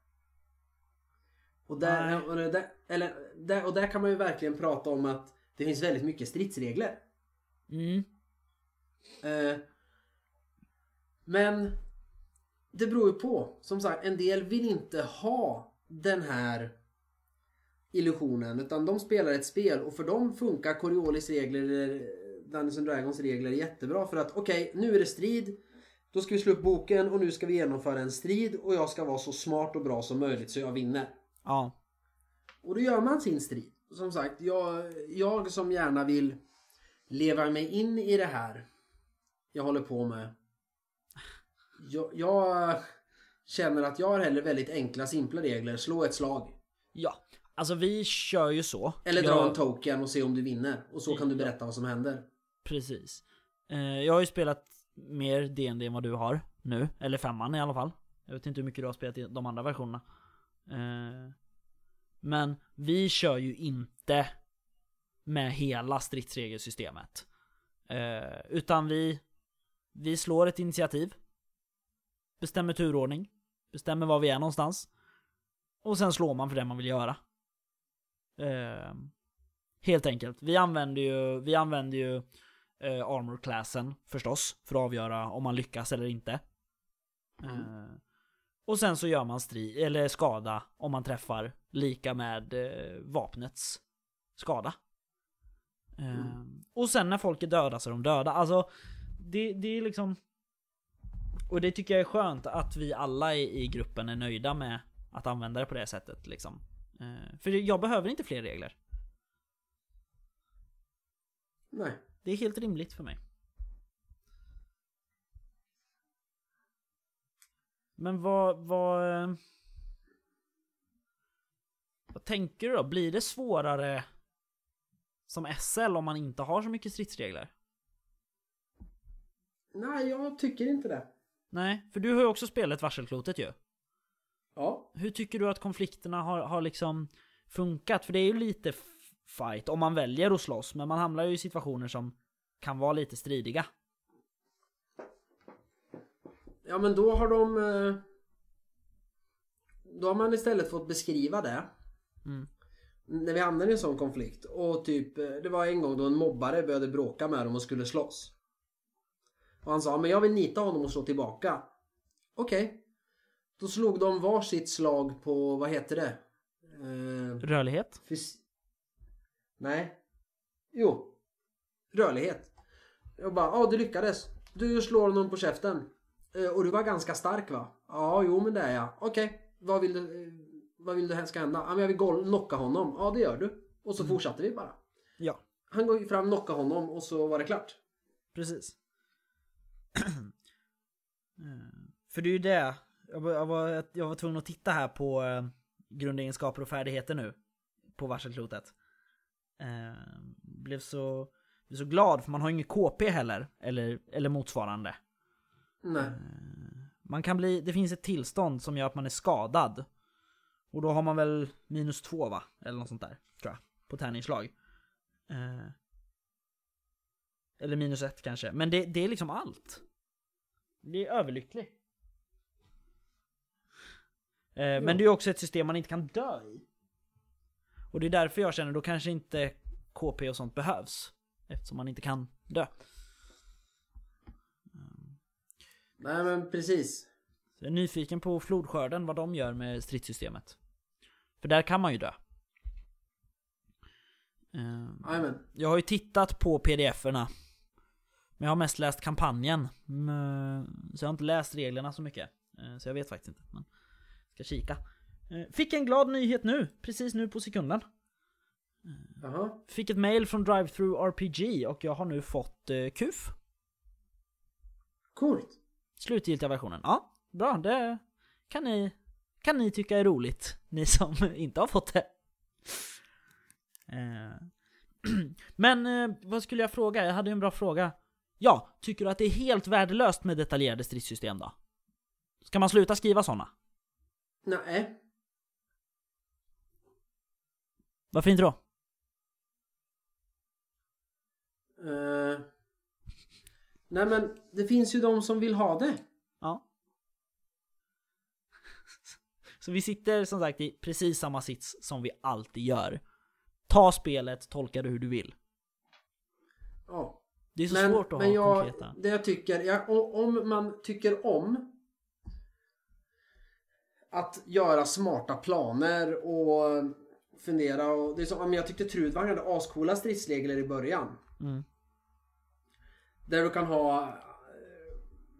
Och där, och där, eller, där, och där kan man ju verkligen prata om att det finns väldigt mycket stridsregler. Mm. Eh, men det beror ju på. Som sagt, en del vill inte ha den här illusionen. Utan de spelar ett spel och för dem funkar Coriolis regler eller Dungeons and Dragons regler jättebra. För att okej, nu är det strid. Då ska vi slå upp boken och nu ska vi genomföra en strid och jag ska vara så smart och bra som möjligt så jag vinner. Ja. Och då gör man sin strid. Som sagt, jag, jag som gärna vill leva mig in i det här jag håller på med. Jag, jag känner att jag har hellre väldigt enkla, simpla regler. Slå ett slag. Ja. Alltså vi kör ju så. Eller dra Jag- en token och se om du vinner. Och så kan du berätta vad som händer. Precis. Eh, jag har ju spelat mer D&D än vad du har nu. Eller femman i alla fall. Jag vet inte hur mycket du har spelat i de andra versionerna. Eh, men vi kör ju inte med hela stridsregelsystemet. Eh, utan vi, vi slår ett initiativ. Bestämmer turordning. Bestämmer var vi är någonstans. Och sen slår man för det man vill göra. Eh, helt enkelt. Vi använder ju, vi använder ju eh, armor-classen förstås. För att avgöra om man lyckas eller inte. Eh, och sen så gör man strid, eller skada om man träffar lika med eh, vapnets skada. Eh, Och sen när folk är döda så är de döda. Alltså, det, det är liksom... Och det tycker jag är skönt att vi alla i, i gruppen är nöjda med att använda det på det sättet liksom. Eh, För jag behöver inte fler regler. Nej. Det är helt rimligt för mig. Men vad, vad... eh, Vad tänker du då? Blir det svårare som SL om man inte har så mycket stridsregler? Nej, jag tycker inte det. Nej, för du har ju också spelat varselklotet ju. Ja. Hur tycker du att konflikterna har, har liksom funkat? För det är ju lite fight om man väljer att slåss, men man hamnar ju i situationer som kan vara lite stridiga. Ja, men då har de... eh, Då har man istället fått beskriva det. Mm. När vi hamnade i en sån konflikt. Och typ, eh, det var en gång då en mobbare började bråka med dem och skulle slåss. Och han sa, men jag vill nita honom och slå tillbaka. Okej. Då slog de varsitt slag på, vad heter det? Eh, Rörlighet? fys- Nej. Jo. Rörlighet. Jag bara, ja du lyckades. Du slår honom på käften. Eh, och du var ganska stark va? Ja, jo men det är jag. Okej, vad vill du, eh, vad vill du ska hända? Ja, men jag vill gol- knocka honom. Ja, det gör du. Och så fortsatte vi bara. Ja, Han går fram, knockade honom och så var det klart. precis. <clears throat> Eh, För det är ju det. Jag var, jag var, jag var tvungen att titta här på eh, grundegenskaper och färdigheter nu. På varselklotet. Eh, blev, så, blev så glad för man har inget KP heller. Eller, eller motsvarande. Nej. Man kan bli, det finns ett tillstånd som gör att man är skadad. Och då har man väl minus två va? Eller något sånt där, tror jag. På tärningsslag. Eh, eller minus ett kanske. Men det, det är liksom allt. Det är överlycklig. Eh, Men det är ju också ett system man inte kan dö i. Och det är därför jag känner då kanske inte KP och sånt behövs. Eftersom man inte kan dö. Nej men precis. Så jag är nyfiken på flodskörden, vad de gör med stridssystemet. För där kan man ju dö. Ehm, Jajamän. Jag har ju tittat på pdf-erna Men jag har mest läst kampanjen. Mm, Så jag har inte läst reglerna så mycket. Eh, Så jag vet faktiskt inte. Men ska kika. Eh, Fick en glad nyhet nu. Precis nu på sekunden. Jaha. Fick ett mail från Drive-Thru RPG och jag har nu fått eh, KUF. Coolt. Slutgiltiga versionen. Ja, bra. Det kan ni, kan ni tycka är roligt. Ni som <laughs> inte har fått det. Eh, <clears throat> Men eh, vad skulle jag fråga? Jag hade ju en bra fråga. Ja, tycker du att det är helt värdelöst med detaljerade stridssystem då? Ska man sluta skriva sådana? Nej. Varför inte då? Eh, nej men det finns ju de som vill ha det. Ja. <laughs> Så vi sitter som sagt i precis samma sits som vi alltid gör. Ta spelet, tolka det hur du vill. Ja. Det är så Men, svårt att men ha jag, konkreta. det jag tycker, ja, o- om man tycker om att göra smarta planer och fundera och det är som, jag tyckte Trudvang hade ascoola stridsregler i början. Mm. Där du kan ha eh,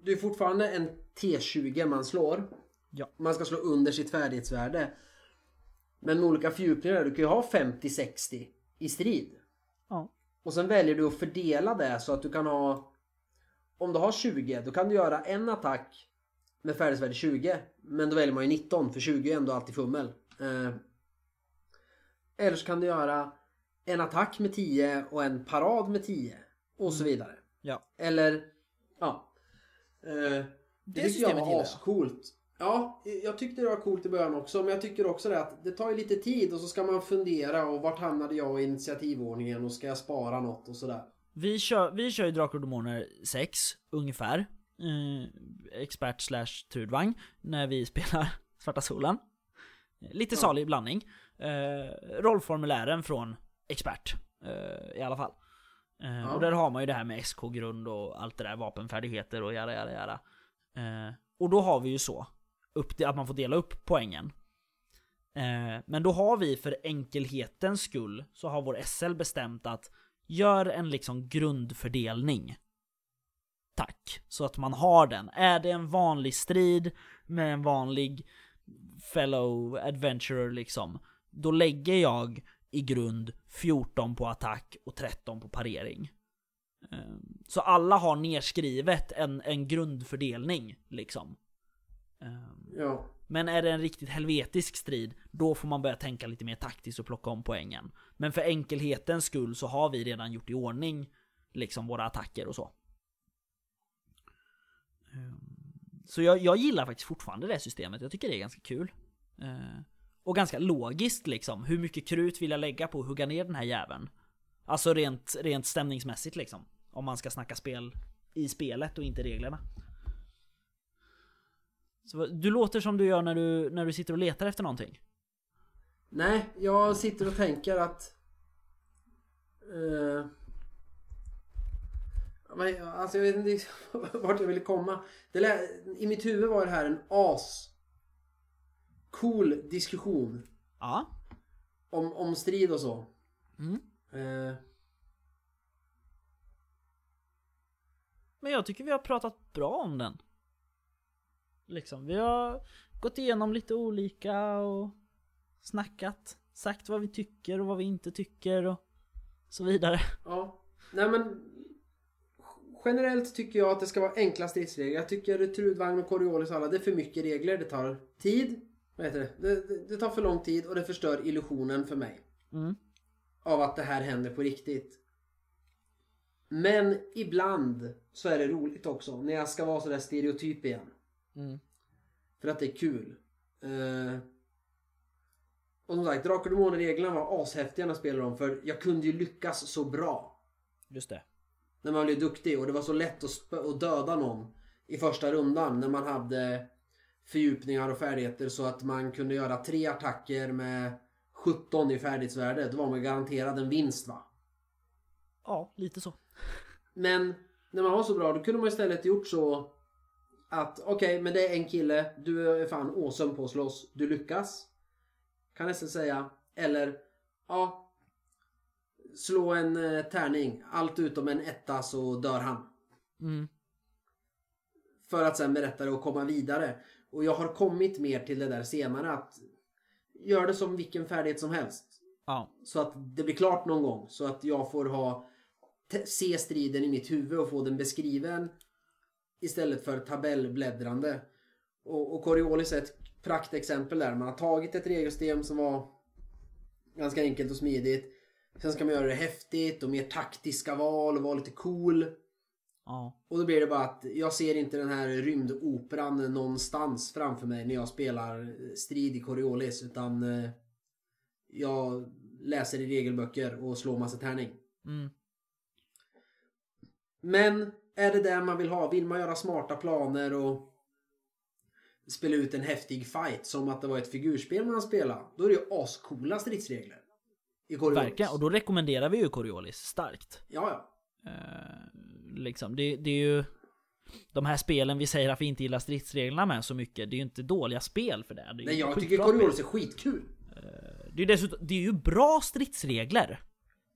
Det är fortfarande en T20 man slår. Ja. Man ska slå under sitt färdighetsvärde. Men med olika fördjupningar, du kan ju ha 50-60 i strid. Ja. Och sen väljer du att fördela det så att du kan ha Om du har 20 då kan du göra en attack med färdighetsvärde 20 Men då väljer man ju 19 för 20 är ändå alltid fummel. Eh, eller så kan du göra en attack med 10 och en parad med 10 och så vidare. Ja. Eller ja. Eh, det jag systemet var jag. ascoolt. Ja, jag tyckte det var coolt i början också. Men jag tycker också det att det tar ju lite tid och så ska man fundera och vart hamnade jag i initiativordningen och ska jag spara något och sådär. Vi kör, vi kör ju Drakar och Demoner 6, ungefär. Eh, expert slash Trudvang, när vi <laughs> spelar Svarta Solen. Lite Ja. salig blandning. Eh, rollformulären från expert, eh, i alla fall. Eh, Ja. Och där har man ju det här med SK-grund och allt det där, vapenfärdigheter och jada jada jada. Eh, och då har vi ju så, upp att man får dela upp poängen. Eh, men då har vi för enkelhetens skull, så har vår SL bestämt att gör en liksom grundfördelning. Tack. Så att man har den. Är det en vanlig strid med en vanlig fellow adventurer liksom, då lägger jag i grund 14 på attack och 13 på parering. Eh, så alla har nerskrivet en, en grundfördelning liksom. Ehm, Ja. men är det en riktigt helvetisk strid, då får man börja tänka lite mer taktiskt och plocka om poängen. Men för enkelhetens skull så har vi redan gjort i ordning liksom våra attacker och så. Ehm, Så jag, jag gillar faktiskt fortfarande det systemet, jag tycker det är ganska kul. Eh, Och ganska logiskt liksom, hur mycket krut vill jag lägga på att hugga ner den här jäveln? Alltså rent, rent stämningsmässigt liksom. Om man ska snacka spel i spelet och inte reglerna. Så du låter som du gör när du, när du sitter och letar efter någonting. Nej, jag sitter och tänker att... Eh, men, alltså jag vet inte <laughs> vart jag ville komma. Det I mitt huvud var det här en as cool diskussion Ja. om, om strid och så. Mm. Eh, Men jag tycker vi har pratat bra om den. Liksom, vi har gått igenom lite olika och snackat. Sagt vad vi tycker och vad vi inte tycker och så vidare. ja. Nej men... Generellt tycker jag att det ska vara enkla stridsregler. Jag tycker Trudvagn och Coriolis och alla, det är för mycket regler. Det tar tid. Vad heter det? Det, det? det tar för lång tid och det förstör illusionen för mig. Mm. av att det här händer på riktigt. Men ibland så är det roligt också när jag ska vara sådär stereotyp igen. Mm. För att det är kul. Eh, och som sagt, Drakar och Demoner-reglerna var ashäftiga när jag spelade dem för jag kunde ju lyckas så bra. Just det. När man blev duktig och det var så lätt att, att döda någon i första rundan när man hade fördjupningar och färdigheter så att man kunde göra tre attacker med 17 i färdighetsvärde. Då var man garanterad en vinst va? Ja, lite så. Men när man var så bra då kunde man istället gjort så att okej, men det är en kille, du är fan awesome på att slåss, du lyckas. Kan nästan säga. Eller ja, slå en eh, tärning, allt utom en etta så dör han. Mm. För att sen berätta det och komma vidare. Och jag har kommit mer till det där senare att gör det som vilken färdighet som helst. Ja. Så att det blir klart någon gång. Så att jag får ha se striden i mitt huvud och få den beskriven. Istället för tabellbläddrande. Och, och Coriolis är ett praktexempel där. Man har tagit ett regelsystem som var ganska enkelt och smidigt. Sen ska man göra det häftigt och mer taktiska val och vara lite cool. Ja. Och då blir det bara att jag ser inte den här rymdoperan någonstans framför mig när jag spelar strid i Coriolis. Utan eh, jag läser i regelböcker och slår massa tärning. Mm. Men är det där man vill ha? Vill man göra smarta planer och spela ut en häftig fight som att det var ett figurspel man spelade. Då är det ju ascoola stridsregler. I Coriolis. Verkligen, och då rekommenderar vi ju Coriolis starkt. Ja, ja. Eh, liksom, det, det är ju... De här spelen vi säger att vi inte gillar stridsreglerna med så mycket, det är ju inte dåliga spel för det. det Nej, jag tycker. Coriolis är skitkul. Det är dessutom, det är ju bra stridsregler.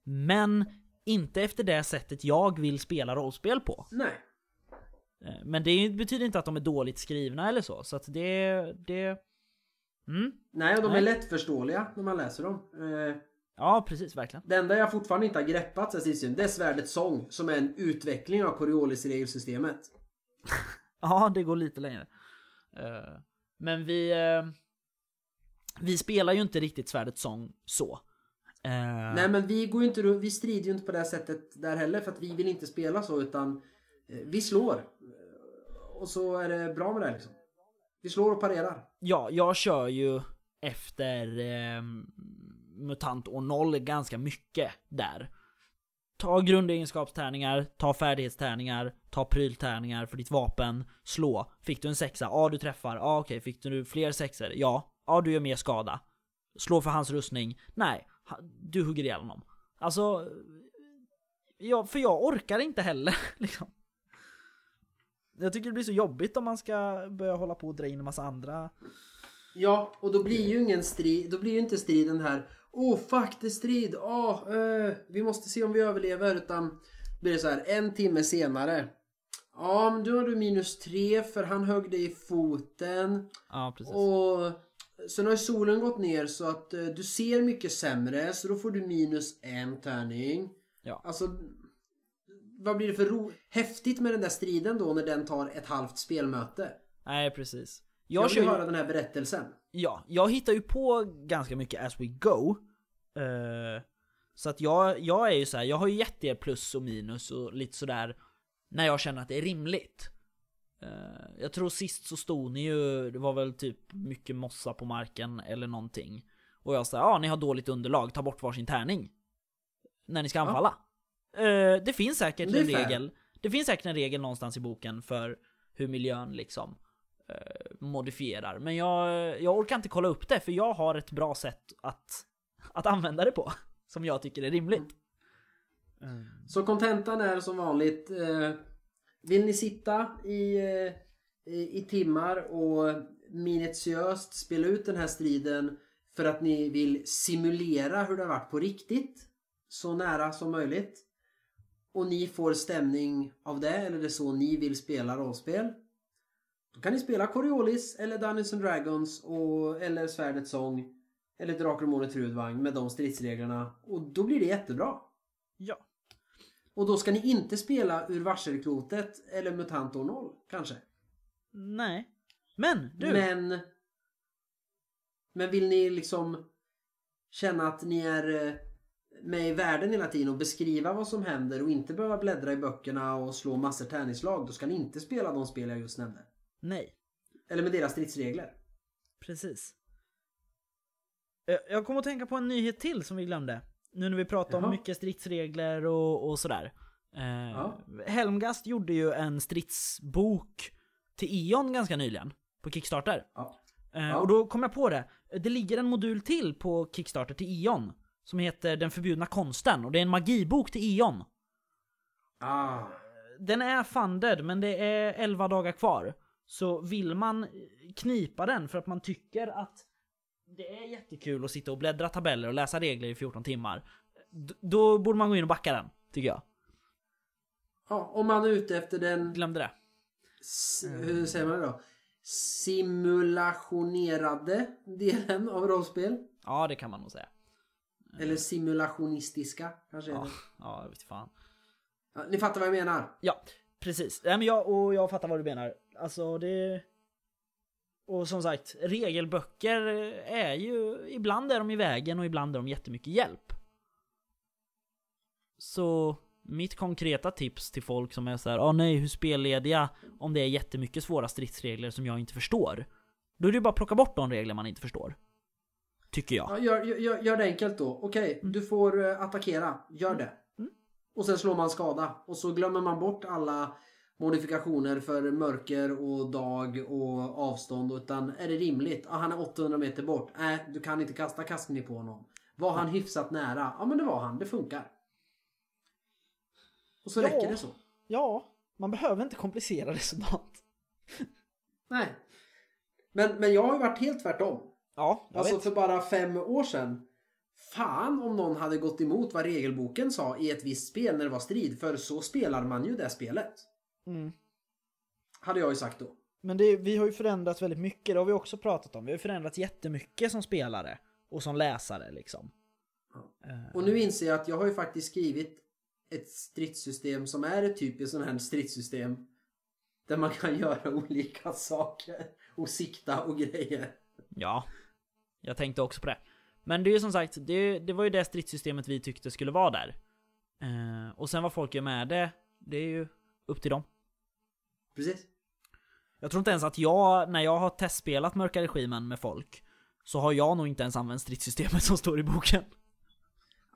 Men inte efter det sättet jag vill spela rollspel på. Nej. Eh, Men det betyder inte att de är dåligt skrivna eller så, så att det... det... Mm. Nej, och de är Nej. lättförståeliga när man läser dem. Eh, Ja, precis, verkligen. Det enda jag fortfarande inte har greppat sist, det är Svärdets sång som är en utveckling av Coriolis regelsystemet. <laughs> Ja, det går lite längre. Eh, Men vi... eh, Vi spelar ju inte riktigt Svärdets sång så. Eh, Nej men vi går ju inte, vi strider ju inte på det här sättet där heller för att vi vill inte spela så utan eh, vi slår. Eh, Och så är det bra med det liksom. Vi slår och parerar. Ja, jag kör ju efter eh, MUTANT år 0 ganska mycket där. Ta grundegenskapstärningar, ta färdighetstärningar, ta pryltärningar för ditt vapen, slå. Fick du en sexa? Ja, du träffar. Ja, okej. Fick du fler sexor? Ja. Ja, du gör mer skada. Slå för hans rustning? Nej. Du hugger ihjäl honom. Alltså... Ja, för jag orkar inte heller <laughs> liksom. Jag tycker det blir så jobbigt om man ska börja hålla på och dra in en massa andra Ja, och då blir ju ingen strid, då blir ju inte striden här Åh fuck det är strid, åh eh, vi måste se om vi överlever utan blir det så här en timme senare Ja men då har du minus tre för han högg dig i foten Ja, precis. Och sen har ju solen gått ner så att eh, du ser mycket sämre så då får du minus en tärning. Ja. Alltså vad blir det för ro... häftigt med den där striden då när den tar ett halvt spelmöte? Nej, precis. Jag, Jag, vill ju höra den här berättelsen. ja, jag hittar ju på ganska mycket as we go. Eh, så att jag, jag är ju så här, jag har ju gett er plus och minus och lite sådär när jag känner att det är rimligt. Eh, jag tror sist så stod ni ju, det var väl typ mycket mossa på marken eller någonting. Och jag sa, ja ni har dåligt underlag, ta bort varsin tärning. När ni ska Ja. anfalla. Eh, det finns säkert Det en regel. Det finns säkert en regel någonstans i boken för hur miljön liksom eh, modifierar. Men jag, jag orkar inte kolla upp det för jag har ett bra sätt att, att använda det på. Som jag tycker är rimligt. Så kontentan är som vanligt eh, vill ni sitta i, eh, i, i timmar och minutiöst spela ut den här striden för att ni vill simulera hur det har varit på riktigt så nära som möjligt och ni får stämning av det eller det är så ni vill spela rollspel då kan ni spela Coriolis eller Dungeons and Dragons och, eller Svärdets sång eller Drakar och Månens Trudvagn med de stridsreglerna och då blir det jättebra. Ja. Och då ska ni inte spela ur varselklotet eller MUTANT år 0 kanske. Nej. Men du. Men... Men vill ni liksom känna att ni är eh, med i världen hela tiden och beskriva vad som händer och inte behöva bläddra i böckerna och slå massor tärningslag. Då ska ni inte spela de spel jag just nämnde. Nej. Eller med deras stridsregler. Precis. Eh, Jag kommer att tänka på en nyhet till som vi glömde. Nu när vi pratar om Jaha. mycket stridsregler och, och sådär. Eh, Ja. Helmgast gjorde ju en stridsbok till Ion ganska nyligen. På Kickstarter. Ja. Eh, Ja. Och då kom jag på det. Det ligger en modul till på Kickstarter till Ion. Som heter Den förbjudna konsten. Och det är en magibok till Ion. Ah. Den är funded men det är 11 dagar kvar. Så vill man knipa den för att man tycker att det är jättekul att sitta och bläddra tabeller och läsa regler i 14 timmar. d- Då borde man gå in och backa den, tycker jag. Ja, om man är ute efter den... Glömde det. S- hur säger man det då? Simulationerade delen av rollspel. Ja, det kan man nog säga. Eller simulationistiska kanske är Ja, det. ja jag vet fan. Ja, ni fattar vad jag menar? Ja, precis. Nej, men jag, och jag fattar vad du menar. Alltså det... Och som sagt, regelböcker är ju... Ibland är de i vägen och ibland är de jättemycket hjälp. Så mitt konkreta tips till folk som är så här, ah nej, hur spellediga om det är jättemycket svåra stridsregler som jag inte förstår. Då är det ju bara att plocka bort de regler man inte förstår. Tycker jag. Ja, gör, gör, gör det enkelt då. Okej, du får eh, attackera. Gör det. Mm. Och sen slår man skada. Och så glömmer man bort alla modifikationer för mörker och dag och avstånd. Utan är det rimligt? Ja, han är 800 meter bort. Nej, du kan inte kasta kastkniv på honom. Var han hyfsat nära? Ja, men det var han. Det funkar. Och så Ja. räcker det så. Ja, man behöver inte komplicera det sådant. <laughs> Nej. Men, men jag har ju varit helt tvärtom. Ja, jag Alltså vet. för bara fem år sedan. Fan om någon hade gått emot vad regelboken sa i ett visst spel när det var strid. För så spelar man ju det spelet. Mm. Hade jag ju sagt då. Men det, vi har ju förändrats väldigt mycket, det har vi också pratat om. Vi har förändrats jättemycket som spelare och som läsare liksom. Eh, Och nu inser jag att jag har ju faktiskt skrivit ett stridssystem som är ett typiskt sånt här stridssystem. Där man kan <laughs> göra olika saker. Och sikta och grejer. Ja, jag tänkte också på det. Men det är ju som sagt, det, det var ju det stridssystemet vi tyckte skulle vara där. Eh, och sen vad folk gör med det, det är ju upp till dem. Precis. Jag tror inte ens att jag, när jag har testspelat Mörka Regimen med folk, så har jag nog inte ens använt stridssystemet <laughs> som står i boken.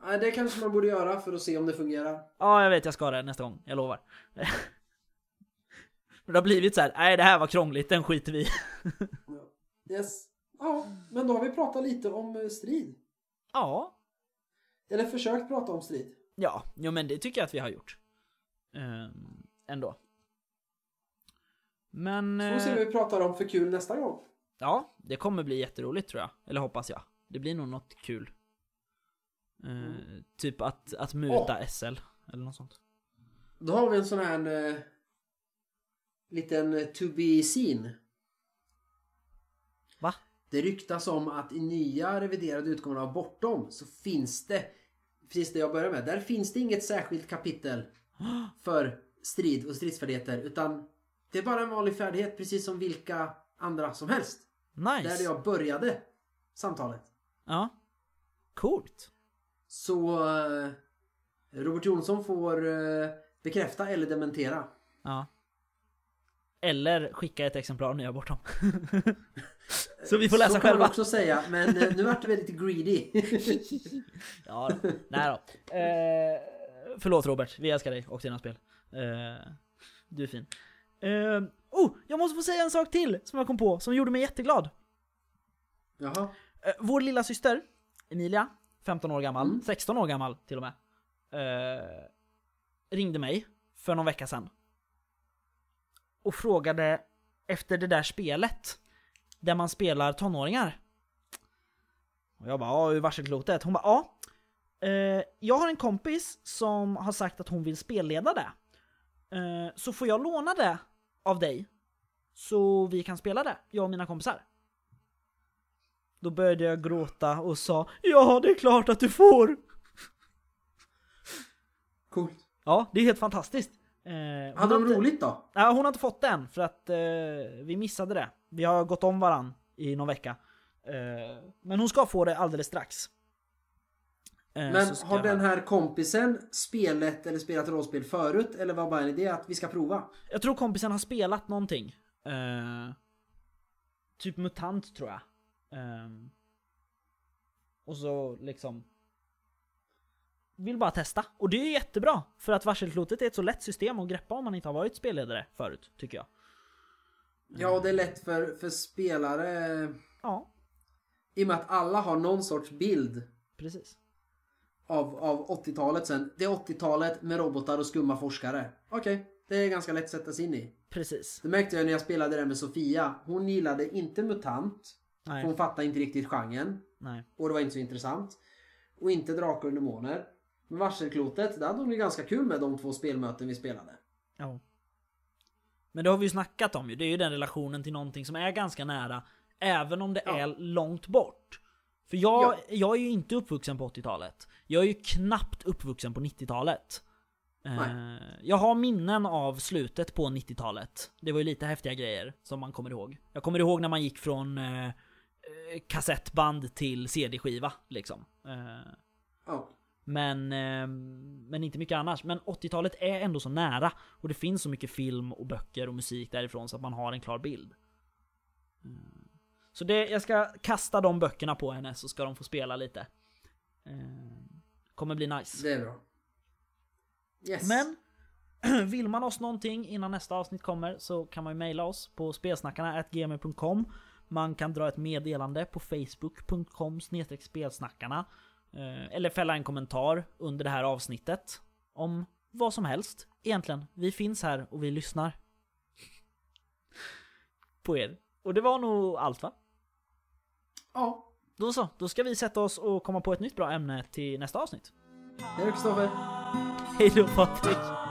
Nej, det kanske man borde göra för att se om det fungerar. Ja, jag vet, jag ska det nästa gång, jag lovar. <laughs> Men det har blivit så här, nej det här var krångligt, den skiter vi. <laughs> Yes. Ja, men då har vi pratat lite om eh, strid. Ja, Eller försökt prata om strid. ja, jo men det tycker jag att vi har gjort. Ehm, ändå. Men... Så får vi se eh, vad vi pratar om för kul nästa gång. Ja, det kommer bli jätteroligt tror jag. Eller hoppas jag. Det blir nog något kul. Eh, Typ att, att muta SL, eller något sånt. Då har vi en sån här eh, liten eh, to be seen. Va? Det ryktas om att i nya reviderade utgåvan av Bortom så finns det, precis det jag började med, där finns det inget särskilt kapitel <gasps> för strid och stridsfärdigheter utan det är bara en vanlig färdighet precis som vilka andra som helst. Nice! Där jag började samtalet. Ja. Coolt. Så eh, Robert Jonsson får eh, bekräfta eller dementera. Ja. Eller skicka ett exemplar när jag är bortom. Så vi får läsa Så kan man själva. också säga, men eh, nu vart det väldigt greedy. <laughs> Ja, nej då. Eh, förlåt Robert, vi älskar dig och dina spel. Eh, du är fin. Eh, oh, jag måste få säga en sak till som jag kom på, som gjorde mig jätteglad. Jaha. Eh, vår lilla syster Emilia, 15 år gammal, Mm. 16 år gammal till och med, eh, ringde mig för någon vecka sedan. Och frågade efter det där spelet, där man spelar tonåringar. Och jag bara, ja, ur varselklotet. Hon bara, ja. Eh, jag har en kompis som har sagt att hon vill spelleda det. Eh, så får jag låna det av dig? Så vi kan spela det, jag och mina kompisar. Då började jag gråta och sa Ja, det är klart att du får! Coolt. Ja, det är helt fantastiskt. Eh, Hade de inte, roligt då? ja, hon har inte fått den för att eh, vi missade det. Vi har gått om varann i någon vecka. Eh, men hon ska få det alldeles strax. Eh, Men har den här kompisen spelat eller spelat rollspel förut? Eller var bara en idé att vi ska prova? Jag tror kompisen har spelat någonting. Eh, typ MUTANT tror jag. Eh, och så liksom... Vill bara testa. Och det är jättebra. För att varselklotet är ett så lätt system att greppa om man inte har varit spelledare förut, tycker jag. Ja, och det är lätt för, för spelare Ja, i och med att alla har någon sorts bild precis. Av, av 80-talet sen. Det är 80-talet med robotar och skumma forskare. Okej, det är ganska lätt att sätta sig in i. Precis. Det märkte jag när jag spelade det med Sofia. Hon gillade inte MUTANT. Nej, Hon fattade inte riktigt genren. nej. Och det var inte så intressant. Och inte Drakar och Demoner. Men Varselklotet, det hade hon ju ganska kul med de två spelmöten vi spelade. Ja. Men det har vi ju snackat om ju. Det är ju den relationen till någonting som är ganska nära. Även om det Ja. är långt bort. För jag, Ja. jag är ju inte uppvuxen på 80-talet. Jag är ju knappt uppvuxen på 90-talet. Eh, jag har minnen av slutet på 90-talet. Det var ju lite häftiga grejer som man kommer ihåg. Jag kommer ihåg när man gick från eh, eh, kassettband till CD-skiva liksom. Eh, Ja. men, ehm, men inte mycket annars. Men 80-talet är ändå så nära. Och det finns så mycket film och böcker och musik därifrån så att man har en klar bild. Mm. Så det, jag ska kasta de böckerna på henne så ska de få spela lite. Ehm, Kommer bli nice. Det är bra. Yes. Men <clears throat> vill man oss någonting innan nästa avsnitt kommer så kan man ju mejla oss på spelsnackarna.gmail.com Man kan dra ett meddelande på facebook.com spelsnackarna eh, Eller fälla en kommentar under det här avsnittet om vad som helst egentligen. Vi finns här och vi lyssnar. <laughs> På er. Och det var nog allt va? Ja. Då så, då ska vi sätta oss och komma på ett nytt bra ämne till nästa avsnitt. Hej då Kristoffer. Hej då Patrik!